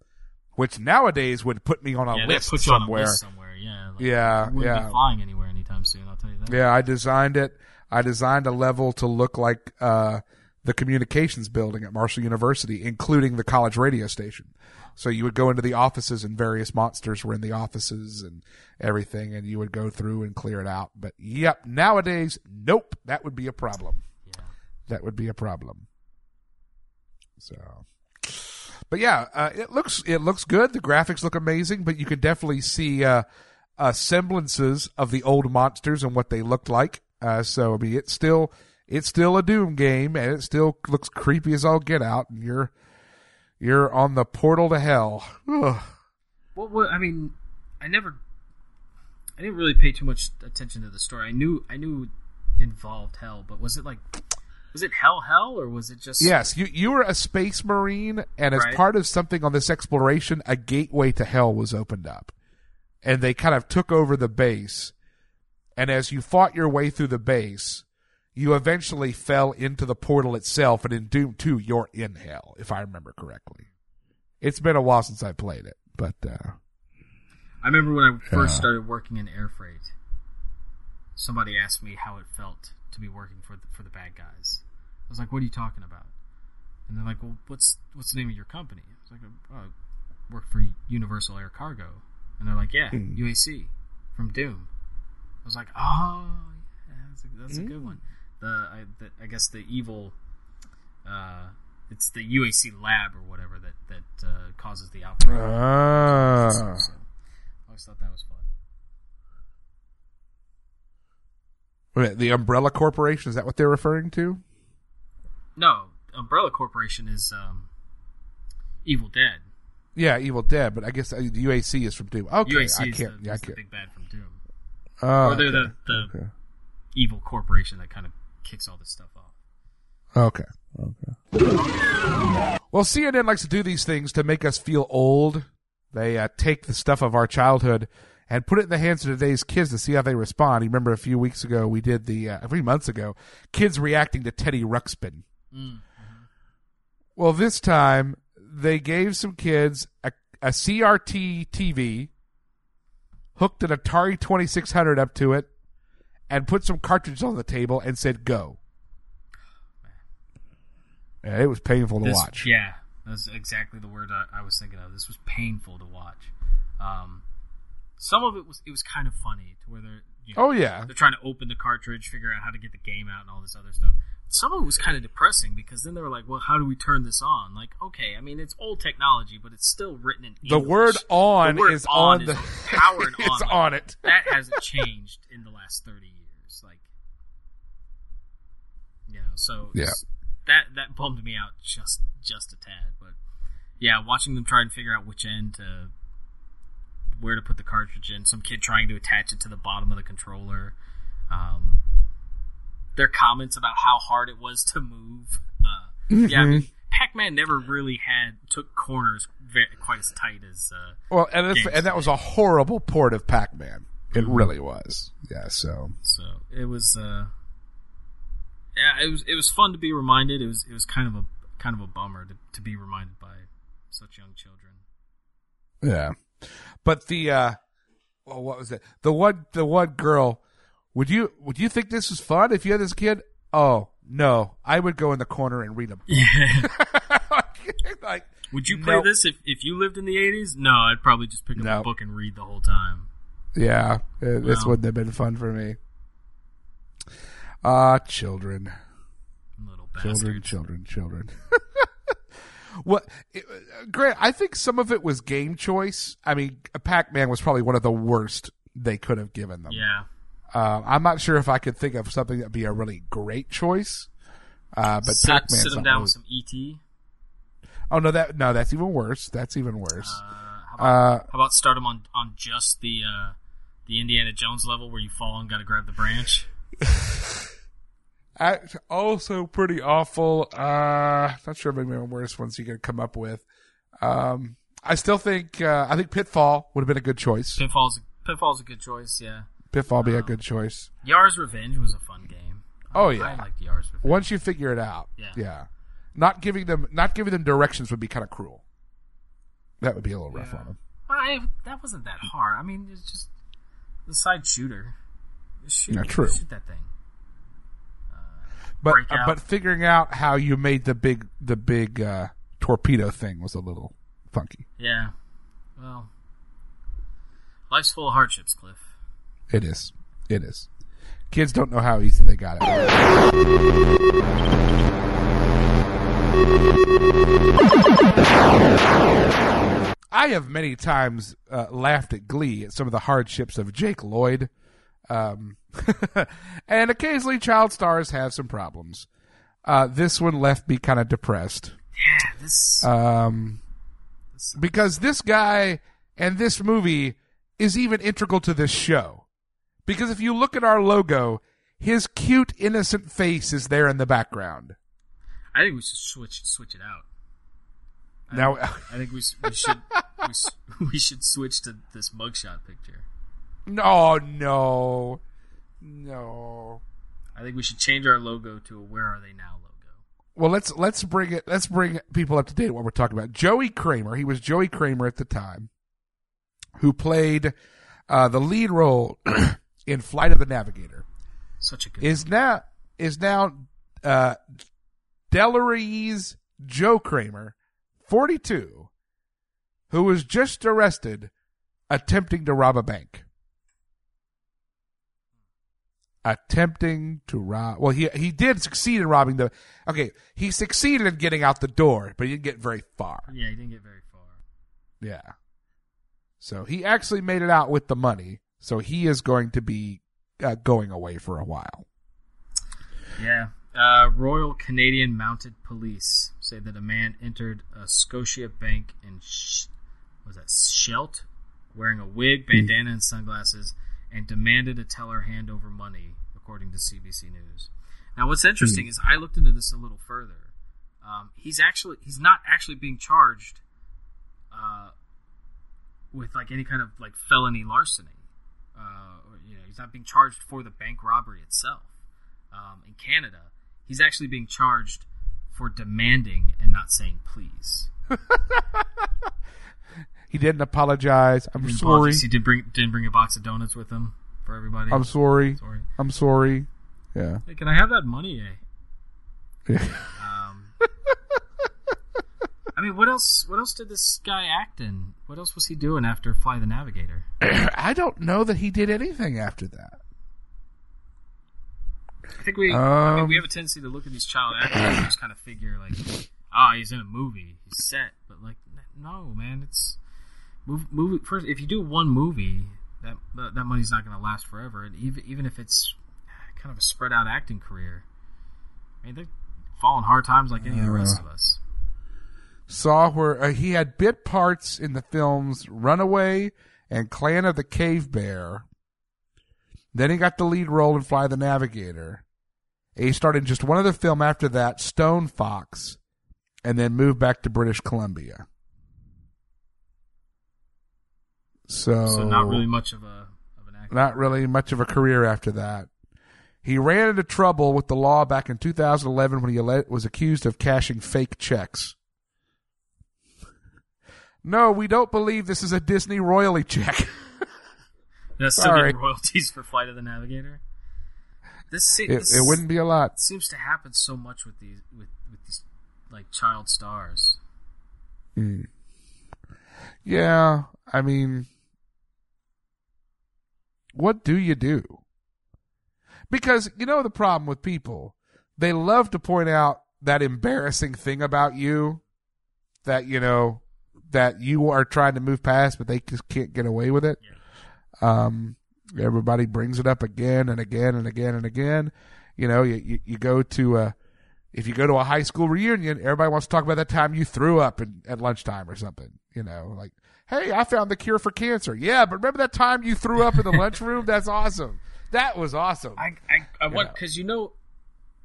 which nowadays would put me on a Yeah, list you somewhere. on a list somewhere. Yeah. Like, Yeah, yeah. be flying anywhere anytime soon. I'll tell you that. Yeah, I designed it. I designed a level to look like uh, the communications building at Marshall University, including the college radio station. So you would go into the offices and various monsters were in the offices and everything and you would go through and clear it out. But yep, nowadays, nope, that would be a problem. Yeah. That would be a problem. So, but yeah, uh, it looks it looks good. The graphics look amazing, but you can definitely see uh, uh, semblances of the old monsters and what they looked like. Uh, so I mean, it's still it's still a Doom game, and it still looks creepy as all get out. And you're you're on the portal to hell. Well, I mean, I never, I didn't really pay too much attention to the story. I knew, I knew, involved hell, but was it like, was it hell, hell, or was it just? Yes, you you were a space marine, and as Right. part of something on this exploration, a gateway to hell was opened up, and they kind of took over the base. And as you fought your way through the base, you eventually fell into the portal itself, and in Doom Two, you're in hell, if I remember correctly. It's been a while since I played it, but uh, I remember when I first Yeah. started working in air freight. Somebody asked me how it felt to be working for the, for the bad guys. I was like, "What are you talking about?" And they're like, "Well, what's what's the name of your company?" I was like, "Oh, I work for Universal Air Cargo." And they're like, "Yeah, Hmm. UAC from Doom." I was like, "Oh, yeah, that's a, that's a Hmm. good one." The I, the I guess the evil, uh, it's the UAC lab or whatever that that uh, causes the outbreak. Ah. So, I always thought that was fun. Wait, the Umbrella Corporation is that what they're referring to? No, Umbrella Corporation is um, Evil Dead. Yeah, Evil Dead, but I guess uh, the UAC is from Doom. Okay, UAC I is can't. the, yeah, I can't. big bad from Doom. Oh, or they're okay. the, the Okay. evil corporation that kind of kicks all this stuff off. Okay. Okay. Well, CNN likes to do these things to make us feel old. They uh, take the stuff of our childhood and put it in the hands of today's kids to see how they respond. You remember a few weeks ago we did the uh, a few months ago, kids reacting to Teddy Ruxpin. Well, this time they gave some kids a, a CRT TV, hooked an Atari 2600 up to it, and put some cartridges on the table and said, "Go." Yeah, it was painful to This- watch. Yeah, that's exactly the word I, I was thinking of. This was painful to watch. Um, some of it was it was kind of funny to where they're you know, Oh yeah, they're trying to open the cartridge, figure out how to get the game out, and all this other stuff. Some of it was kind of depressing because then they were like, "Well, how do we turn this on?" Like, okay, I mean, it's old technology, but it's still written in the word "on" The word is on is the power and it's on. on it. that hasn't changed in the last 30 years like you know so Yeah. that that bummed me out just just a tad but yeah watching them try and figure out which end to where to put the cartridge in some kid trying to attach it to the bottom of the controller um, their comments about how hard it was to move uh, yeah I mean, pac-man never really had took corners very, quite as tight as uh, Well, and games and that was a horrible port of Pac-Man. It really was. Yeah. So So it was, uh, yeah, it was it was fun to be reminded. It was it was kind of a kind of a bummer to, to be reminded by such young children. Yeah, but the uh, well, what was it? The one the one girl. Would you would you think this was fun if you had this kid? Oh no, I would go in the corner and read them. book. like, Would you play this if, if you lived in the eighties? No, I'd probably just pick up No. a book and read the whole time. yeah, uh, this wouldn't have been fun for me. Ah, children. Little children, children, children. what? It, Grant, I think some of it was game choice. I mean, Pac-Man was probably one of the worst they could have given them. Yeah, Uh, I'm not sure if I could think of something that'd be a really great choice. Uh, but sit them down with some ET. Oh no, that no, that's even worse. That's even worse. Uh, how, about, Uh, how about start them on on just the uh, the Indiana Jones level where you fall and got to grab the branch? Act- also pretty awful. Uh, not sure maybe one worst ones you could come up with. Um, I still think uh, I think Pitfall would have been a good choice. Pitfall's Pitfall's a good choice. Yeah, Pitfall be a good choice. Yar's Revenge was a fun game. Oh I yeah. liked Yar's Revenge. Once you figure it out, Yeah. Not giving them not giving them directions would be kind of cruel. That would be a little rough on them. Well, I, that wasn't that hard. I mean, it's just the side shooter. Shoot, Yeah, true. Shoot that thing. But uh, but figuring out how you made the big the big uh, torpedo thing was a little funky. Yeah. Well, life's full of hardships, Cliff. It is. It is. Kids don't know how easy they got it. I have many times uh, laughed at Glee at some of the hardships of Jake Lloyd. Um, and occasionally child stars have some problems. Uh, this one left me kind of depressed. Yeah, this. Um, because this guy and this movie is even integral to this show. Because if you look at our logo, his cute, innocent face is there in the background. I think we should switch switch it out. I Now- think, I think we, we should we, we should switch to this mugshot picture. No, no, no. I think we should change our logo to a "Where Are They Now" logo. Well, let's let's bring it. Let's bring people up to date on what we're talking about. Joey Cramer. He was Joey Cramer at the time, who played uh, the lead role in Flight of the Navigator. Such a good. Is now is now uh, Joe Cramer, forty two, who was just arrested attempting to rob a bank. Attempting to rob. Well, he he did succeed in robbing the. Okay, he succeeded in getting out the door, but he didn't get very far. Yeah, he didn't get very far. Yeah. So he actually made it out with the money. So he is going to be uh, going away for a while. Yeah. Uh, Royal Canadian Mounted Police say that a man entered a Scotiabank in Sh- was that Shelt, wearing a wig, bandana, and sunglasses, and demanded a teller hand over money, according to CBC News. Now, what's interesting is I looked into this a little further. Um, he's actually he's not actually being charged uh, with like any kind of like felony larceny. Uh, or, you know, he's not being charged for the bank robbery itself. Um, in Canada, he's actually being charged for demanding and not saying please. He didn't apologize. I'm sorry. He did bring didn't bring a box of donuts with him for everybody. I'm sorry. Sorry. I'm sorry. Yeah. Hey, can I have that money? Eh? Um, I mean, what else? What else did this guy act in? What else was he doing after Fly the Navigator? I don't know that he did anything after that. I think we, I mean, Um, we have a tendency to look at these child actors and just kind of figure like, ah, he's in a movie, he's set, but like, no, man, it's movie. movie first, if you do one movie, that that, money's not going to last forever, and even even if it's kind of a spread out acting career, I mean, they're falling hard times like any of the rest of us. Saw where uh, he had bit parts in the films Runaway and Clan of the Cave Bear. Then he got the lead role in Fly the Navigator. He started just one other film after that, Stone Fox, and then moved back to British Columbia. So, So not really much of a of an actor. not really much of a career after that. He ran into trouble with the law back in 2011 when he was accused of cashing fake checks. No, we don't believe this is a Disney royalty check. That's still Sorry. royalties for Flight of the Navigator. This, se- It, this it wouldn't be a lot. seems to happen so much with these with with these like child stars. Mm. Yeah, I mean, what do you do? Because you know the problem with people, they love to point out that embarrassing thing about you that you know that you are trying to move past, but they just can't get away with it. Um, everybody brings it up again and again and again and again. You know, you you, you go to a if you go to a high school reunion, everybody wants to talk about that time you threw up in, at lunchtime or something. You know, like, hey, I found the cure for cancer. Yeah, but remember that time you threw up in the lunchroom? That's awesome. That was awesome. I I, I want because you know,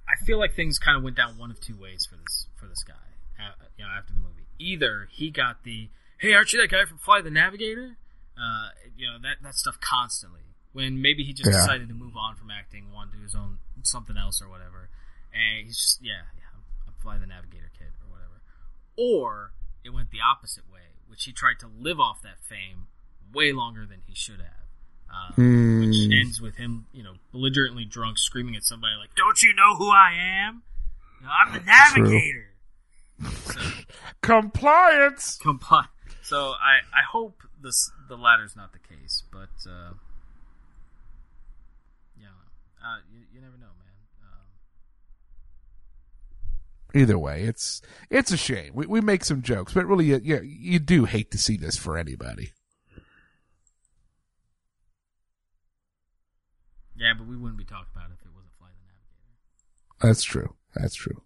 I feel like things kind of went down one of two ways for this for this guy. Uh, you know, after the movie, either he got the hey, aren't you that guy from Fly the Navigator? Uh, you know that that stuff constantly. When maybe he just Yeah. decided to move on from acting, want to do his own something else or whatever, and he's just yeah, yeah, I'm, I'm Fly the Navigator kid or whatever. Or it went the opposite way, which he tried to live off that fame way longer than he should have. Um, Which ends with him, you know, belligerently drunk, screaming at somebody like, "Don't you know who I am? You know, I'm the True. Navigator." Compliance. Compli- So I, I hope this the latter's not the case, but uh, yeah, uh, you, you never know, man. Um, Either way, it's it's a shame. We we make some jokes, but really, you, you, you do hate to see this for anybody. yeah, but we wouldn't be talking about it if it wasn't Fly the Navigator. That's true. That's true.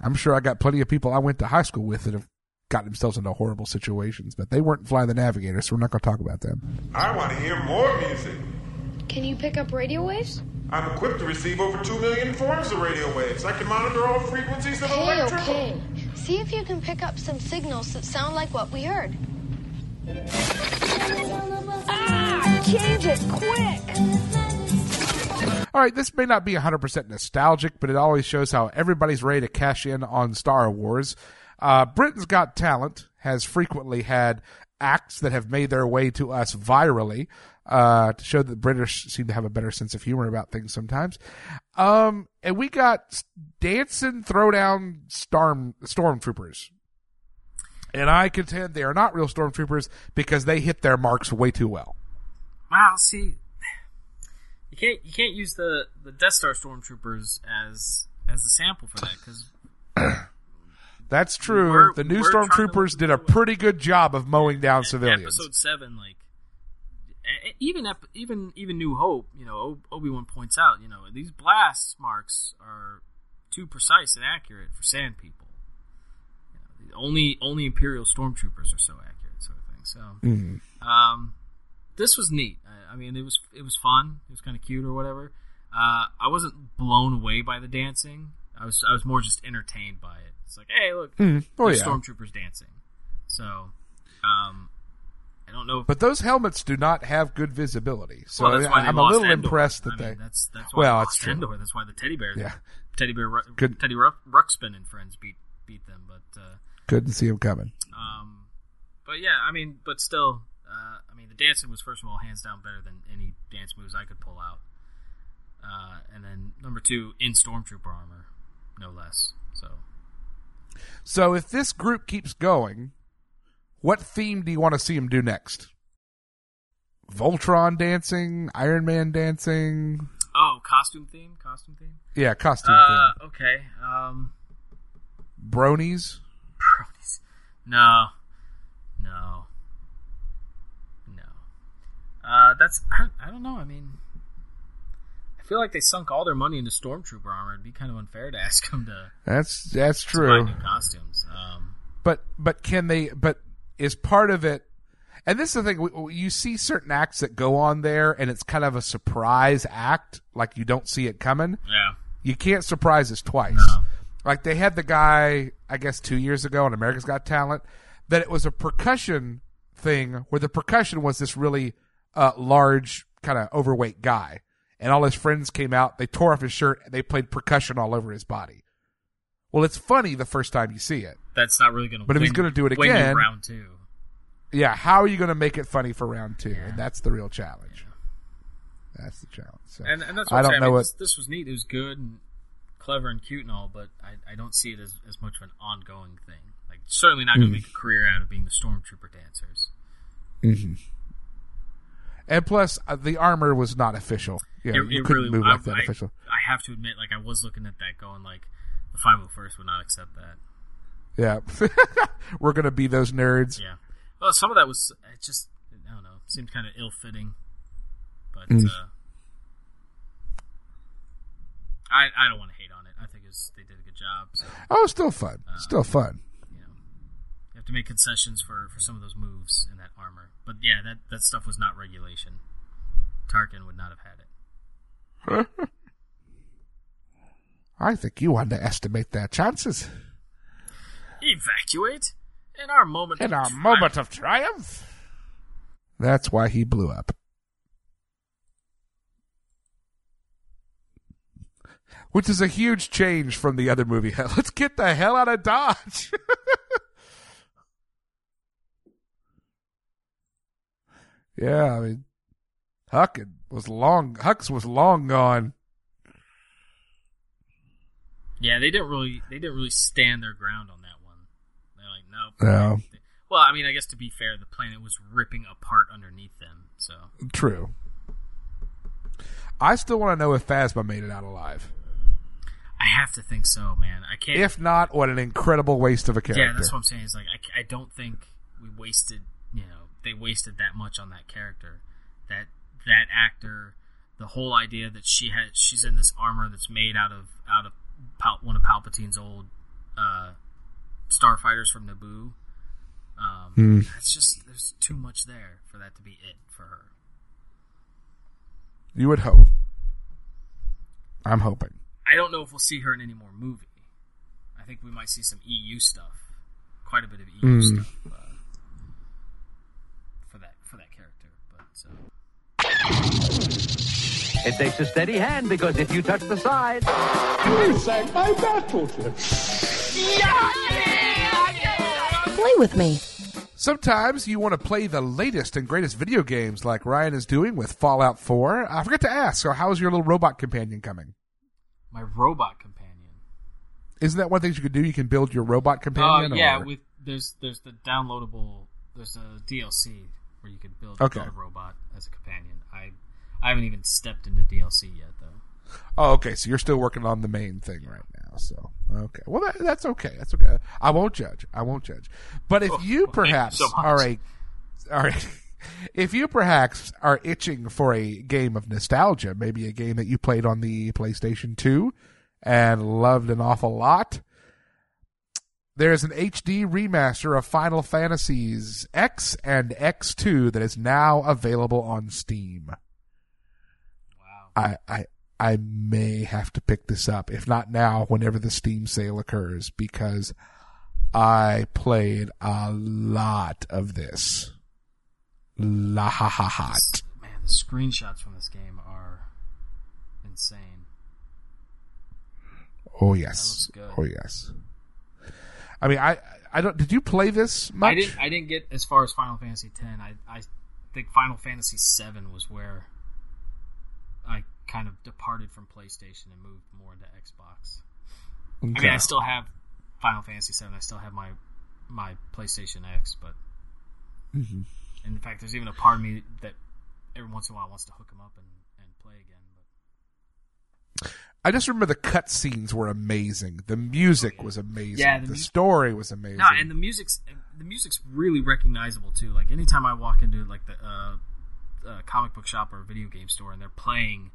I'm sure I got plenty of people I went to high school with that have gotten themselves into horrible situations, but they weren't Fly the Navigator, so we're not going to talk about them. I want to hear more music. Can you pick up radio waves? I'm equipped to receive over 2 million forms of radio waves. I can monitor all frequencies of Okay, electrical. okay. See if you can pick up some signals that sound like what we heard. Ah! Change it quick! All right, this may not be 100% nostalgic, but it always shows how everybody's ready to cash in on Star Wars. Uh, Britain's Got Talent has frequently had acts that have made their way to us virally uh, to show that the British seem to have a better sense of humor about things sometimes. Um, and we got dancing throwdown storm stormtroopers. And I contend they are not real stormtroopers because they hit their marks way too well. Wow, see, you can't you can't use the the Death Star stormtroopers as as the sample for that because That's true. We're- the new we're trying to stormtroopers did a pretty good job of mowing down civilians. episode seven, like even even even New Hope, you know, Obi Wan points out, you know, these blast marks are too precise and accurate for sand people. You know, only only Imperial stormtroopers are so accurate, sort of thing. So, Mhm. um, this was neat. I, I mean, it was it was fun. It was kind of cute or whatever. Uh, I wasn't blown away by the dancing. I was I was more just entertained by it. It's like, hey, look, Mhm. Oh, yeah. stormtroopers dancing. So, um, I don't know. If, But those helmets do not have good visibility, so well, that's why they I'm a little Endor. impressed I that mean, they. That's that's why well, it's lost true. Endor. That's why the teddy bears, Yeah. teddy bear, Good. Teddy Ruxpin and friends beat beat them. But uh, Couldn't see them coming. um, but yeah, I mean, but still, uh, I mean, the dancing was first of all hands down better than any dance moves I could pull out. Uh, and then number two, in stormtrooper armor, no less. So So if this group keeps going, what theme do you want to see them do next? Voltron dancing, Iron Man dancing. oh, costume theme, costume theme. Yeah, costume Uh, theme. okay. Um, Bronies. bronies. No, no, no. Uh, that's I, don't- I don't know. I mean, feel like they sunk all their money into stormtrooper armor. It'd be kind of unfair to ask them to, That's that's to true. new costumes. Um, but but can they but is part of it and this is the thing you see certain acts that go on there and it's kind of a surprise act like you don't see it coming yeah. you can't surprise us twice No. like they had the guy i guess two years ago on america's got talent that it was a percussion thing where the percussion was this really uh, large kind of overweight guy and all his friends came out they tore off his shirt and they played percussion all over his body well it's funny the first time you see it That's not really going to. But if he's gonna do it again- round two. Yeah, how are you going to make it funny for round two? And that's the real challenge. That's the challenge. So, And, and that's what I don't. I know what. this, this was neat. It was good and clever and cute and all, but I, I don't see it as, as much of an ongoing thing. Like, certainly not going to Mm. make a career out of being the stormtrooper dancers. hmm And plus, uh, the armor was not official. Yeah, It- you it couldn't really- move I, like that I- official. I have to admit, like I was looking at that, going like, the 501st would not accept that. Yeah, we're going to be those nerds. Yeah. Well, some of that was it just I don't know, seemed kind of ill fitting. But Mm. uh, I I don't want to hate on it. I think it was, they did a good job. So Oh, still fun. Uh, still fun. To make concessions for for some of those moves in that armor. But yeah, that that stuff was not regulation. Tarkin would not have had it. I think you underestimate their chances. Evacuate in our moment. In of our triumph. moment of triumph. That's why he blew up. Which is a huge change from the other movie. Let's get the hell out of Dodge. yeah, I mean, Hux was long. Hux was long gone. Yeah, they didn't really they didn't really stand their ground on that one. They're like, nope. Yeah. Well, I mean, I guess to be fair, the planet was ripping apart underneath them. So True. I still want to know if Phasma made it out alive. I have to think so, man. I can't. If not, what an incredible waste of a character. Yeah, that's what I'm saying. Is like I, I don't think we wasted. You know, they wasted that much on that character. That that actor, the whole idea that she has, she's in this armor that's made out of out of Pal- one of Palpatine's old uh, starfighters from Naboo. Um, Hmm. It's just there's too much there for that to be it for her. You would hope. I'm hoping. I don't know if we'll see her in any more movie. I think we might see some EU stuff, quite a bit of EU Mm. stuff uh, for that for that character. But uh, It takes a steady hand because if you touch the side, You sank my battleship. Play with me. Sometimes you want to play the latest and greatest video games like Ryan is doing with Fallout 4. I forgot to ask, so how's your little robot companion coming? my robot companion. Isn't that one of the things you could do? You can build your robot Oh companion? Uh, yeah, or- with there's there's the downloadable there's a DLC where you could build, Okay. a robot as a companion. I I haven't even stepped into DLC yet though. Oh, okay. So you're still working on the main thing right now. So okay. Well, that, that's okay. That's okay. I won't judge. I won't judge. But if Oh, you well, thank you perhaps so are a all right. If you perhaps are itching for a game of nostalgia, maybe a game that you played on the PlayStation 2 and loved an awful lot, there's an HD remaster of Final Fantasies X and X2 that is now available on Steam. Wow. I, I I may have to pick this up, if not now, whenever the Steam sale occurs, because I played a lot of this. La ha ha hot. Man, the screenshots from this game are insane. Oh yes. Oh yes. I mean, I I don't. Did you play this much? I didn't I didn't get as far as Final Fantasy X. I I think Final Fantasy VII was where I kind of departed from PlayStation and moved more into Xbox. I mean, I still have Final Fantasy VII. I still have my my PlayStation X, but Mhm. and in fact, there's even a part of me that every once in a while wants to hook them up and, and play again. I just remember the cutscenes were amazing. The music was amazing. Yeah, the, the story was amazing. No, and the music's the music's really recognizable too. Like anytime I walk into like the uh, uh, comic book shop or video game store and they're playing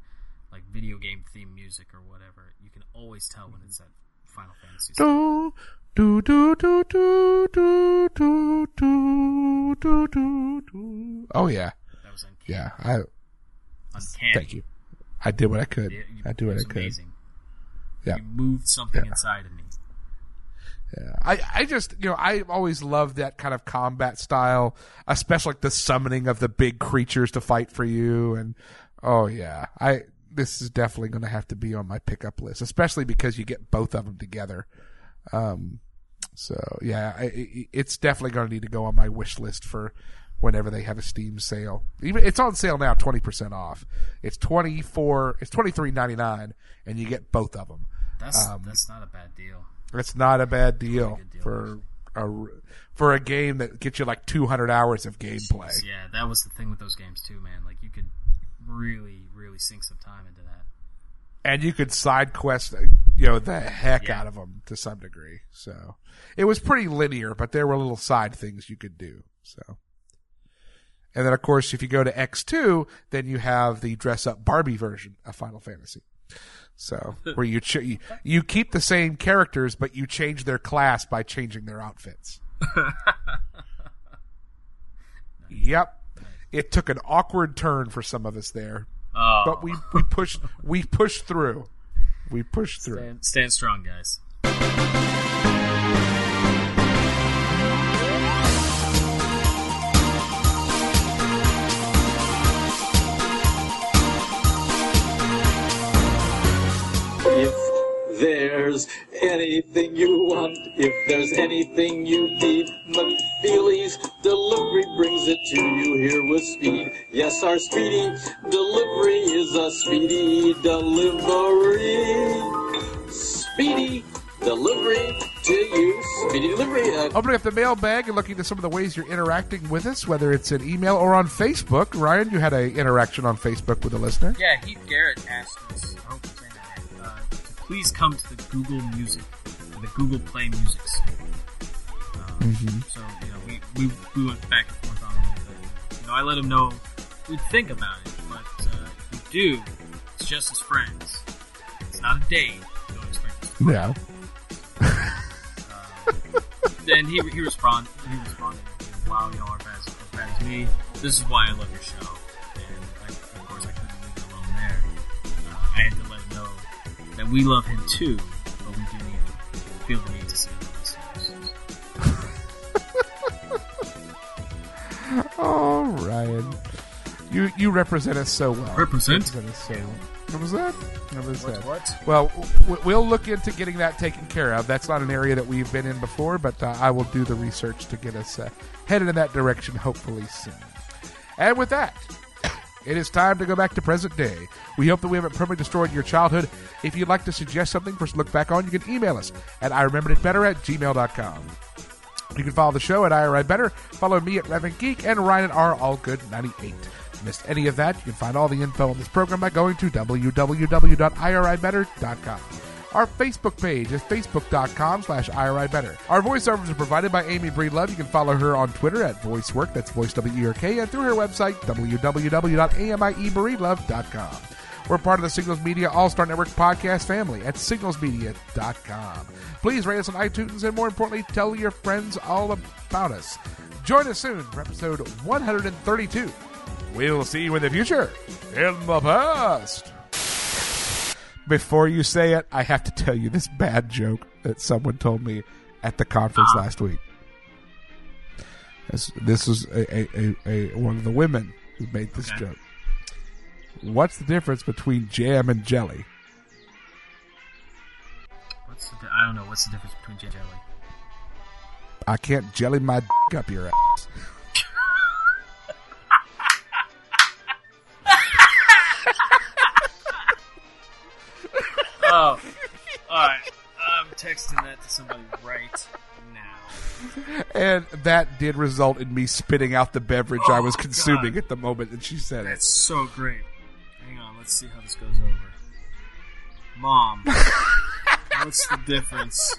like video game theme music or whatever, you can always tell when it's that Final Fantasy. do do do do do do do do do do. Oh yeah, That was uncanny. yeah. I Uncanny. thank you. I did what I could. It- I did it what I could. amazing. Yeah. You moved something Yeah. inside of me. Yeah. I, I just, you know, I always loved that kind of combat style, especially like the summoning of the big creatures to fight for you. And, oh yeah, I, this is definitely going to have to be on my pickup list, especially because you get both of them together. Um, so yeah, I, I- it's definitely going to need to go on my wish list for whenever they have a Steam sale. Even it's on sale now, twenty percent off. It's twenty four, it's twenty three ninety nine, and you get both of them. That's Um, that's not a bad deal. It's not a bad deal, good deal, for a for a game that gets you like 200 hours of gameplay. Yeah, that was the thing with those games too, man. Like you could really, really sink some time into that. And you could side quest, you know, the heck Yeah. out of them to some degree. So it was pretty linear, but there were little side things you could do. So. And then, of course, if you go to X2, then you have the dress up Barbie version of Final Fantasy. So, where you, ch- you you keep the same characters, but you change their class by changing their outfits. Yep. It took an awkward turn for some of us there. Oh. But we, we pushed we pushed through. We pushed through. Stand, stand strong, guys. There's anything you want, if there's anything you need, McFeely's delivery brings it to you here with speed. Yes, our speedy delivery is a speedy delivery. Speedy delivery to you. Speedy delivery. Uh, Opening up the mailbag and looking at some of the ways you're interacting with us, whether it's an email or on Facebook. Ryan, you had an interaction on Facebook with a listener. Yeah, Heath Garrett asked us, I please come to the Google Music, the Google Play Music Store. Um, Mhm. So, you know, we, we, we went back and forth on it. But, you know, I let him know we'd think about it, but uh, if you do, it's just as friends. It's not a date. Don't expect us to No. then he he responded. He responded, "Wow, y'all are bad, as bad as me. This is why I love your show." And I, of course, I couldn't leave it alone there. Uh, I had to let him know that we love him too, but we do need feel the need to see him listeners. Oh, Ryan. You you represent us so well. Represent? Represent us so well. Represent? Represent. What, what? Well, we'll look into getting that taken care of. That's not an area that we've been in before, but uh, I will do the research to get us uh, headed in that direction hopefully soon. And with that, it is time to go back to present day. We hope that we haven't permanently destroyed your childhood. If you'd like to suggest something for us to look back on, you can email us at I remembered it better at gmail.com. You can follow the show at IRI Better, follow me at Reverend Geek, and Ryan at R All Good 98. Missed any of that, you can find all the info on this program by going to www.iribetter.com. Our Facebook page is facebook.com slash iribetter. Our voiceovers are provided by Amy Breedlove. You can follow her on Twitter at voicewerk, that's voice W-E-R-K, and through her website, www.amiebereedlove.com. We're part of the Signals Media All Star Network podcast family at signalsmedia.com. Please rate us on iTunes and, more importantly, tell your friends all about us. Join us soon for episode 132. We'll see you in the future, in the past. Before you say it, I have to tell you this bad joke that someone told me at the conference ah. last week. This, this was a, a, a, a one of the women who made this Okay. joke. What's the difference between jam and jelly? What's the, I don't know. What's the difference between J jelly? I can't jelly my d- up your ass. Oh, all right. I'm texting that to somebody right now. And that did result in me spitting out the beverage I was Oh, consuming God. at the moment that she said it. That's so great. Hang on, let's see how this goes over. Mom, what's the difference?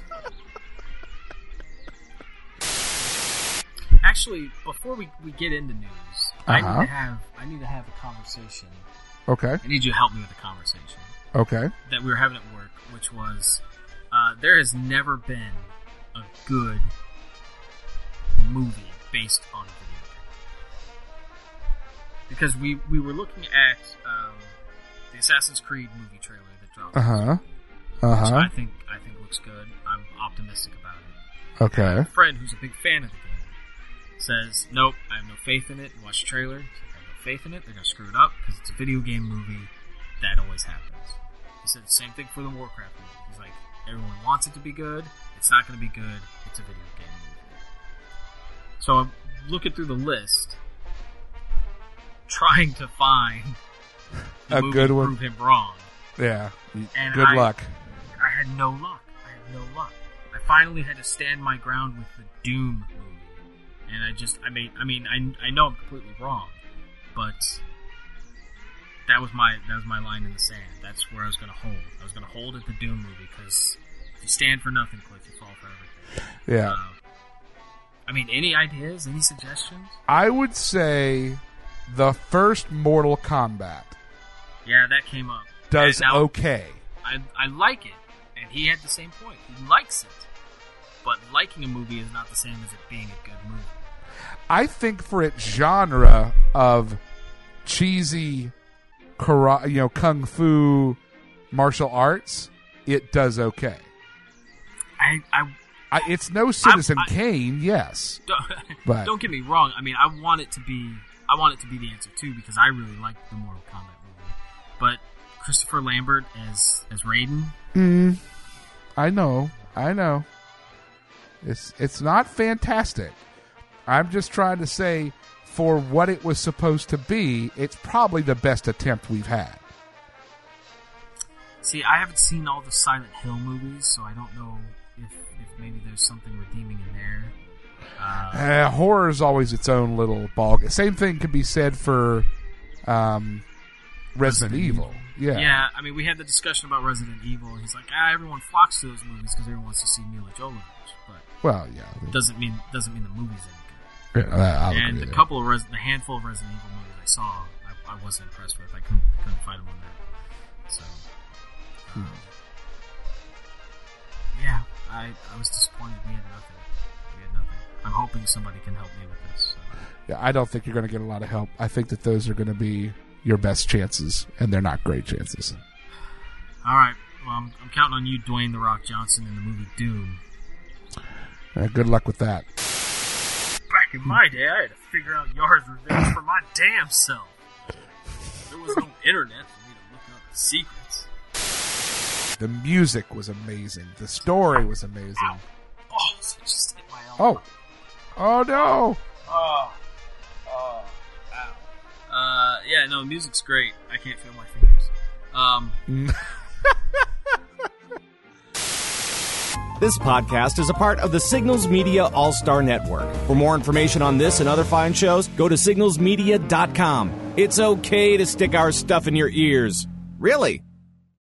Actually, before we, we get into news, I Uh-huh. need to have I need to have a conversation. Okay. I need you to help me with a conversation Okay. that we were having at work, which was uh, there has never been a good movie based on a video game. Because we, we were looking at um, the Assassin's Creed movie trailer that dropped. Uh huh. Uh Which huh. I think I think looks good. I'm optimistic about it. Okay. A friend who's a big fan of the game says, "Nope, I have no faith in it." Watch the trailer. I have no faith in it. They're gonna screw it up because it's a video game movie. That always happens. He said the same thing for the Warcraft movie. He's like, everyone wants it to be good. It's not gonna be good. It's a video game movie. So I'm looking through the list, trying to find A good to one. prove him wrong. Yeah. And Good I- luck. I had no luck. I had no luck. I finally had to stand my ground with the Doom movie, and I just, I mean, I mean, I, I know I'm completely wrong, but that was my that was my line in the sand. That's where I was going to hold. I was going to hold at the Doom movie because if you stand for nothing, Cliff, you fall for everything. Yeah. Uh, I mean, any ideas? Any suggestions? I would say the first Mortal Kombat Yeah, that came up. does now- okay. I, I like it, and he had the same point. He likes it, but liking a movie is not the same as it being a good movie. I think for its genre of cheesy, kara- you know, kung fu, martial arts, it does okay. I, I I, it's no Citizen I- Kane, yes, don't, But- don't get me wrong. I mean, I want it to be, I want it to be the answer too because I really like the Mortal Kombat movie. But Christopher Lambert as as Raiden, Mm, I know, I know. It's it's not fantastic. I'm just trying to say, for what it was supposed to be, it's probably the best attempt we've had. see, I haven't seen all the Silent Hill movies, so I don't know if if maybe there's something redeeming in there. Uh, Uh, horror is always its own little ball. Same thing can be said for um, Resident, Evil. Yeah. Yeah, I mean, we had the discussion about Resident Evil. and He's like, ah, everyone flocks to those movies because everyone wants to see Milla Jovovich, but Well, yeah. doesn't mean doesn't mean the movie's any and the there. couple of Res- the handful of Resident Evil movies I saw, I, I wasn't impressed with. I couldn't I couldn't fight him on that. So, um, yeah, I I was disappointed. We had nothing. We had nothing. I'm hoping somebody can help me with this. So. Yeah, I don't think you're going to get a lot of help. I think that those are going to be your best chances, and they're not great chances. All right. Well, I'm, I'm counting on you, Dwayne the Rock Johnson, in the movie Doom. Uh, good luck with that. In my day, I had to figure out Yars' Revenge for my damn self. There was no internet for me to look up the secrets. The music was amazing. The story was amazing. Oh, so just hit my elbow. Oh, oh no! Oh, oh, ow. Uh, yeah, no, music's great. I can't feel my fingers. Um, This podcast is a part of the Signals Media All Star Network. For more information on this and other fine shows, go to signalsmedia.com. It's okay to stick our stuff in your ears. Really?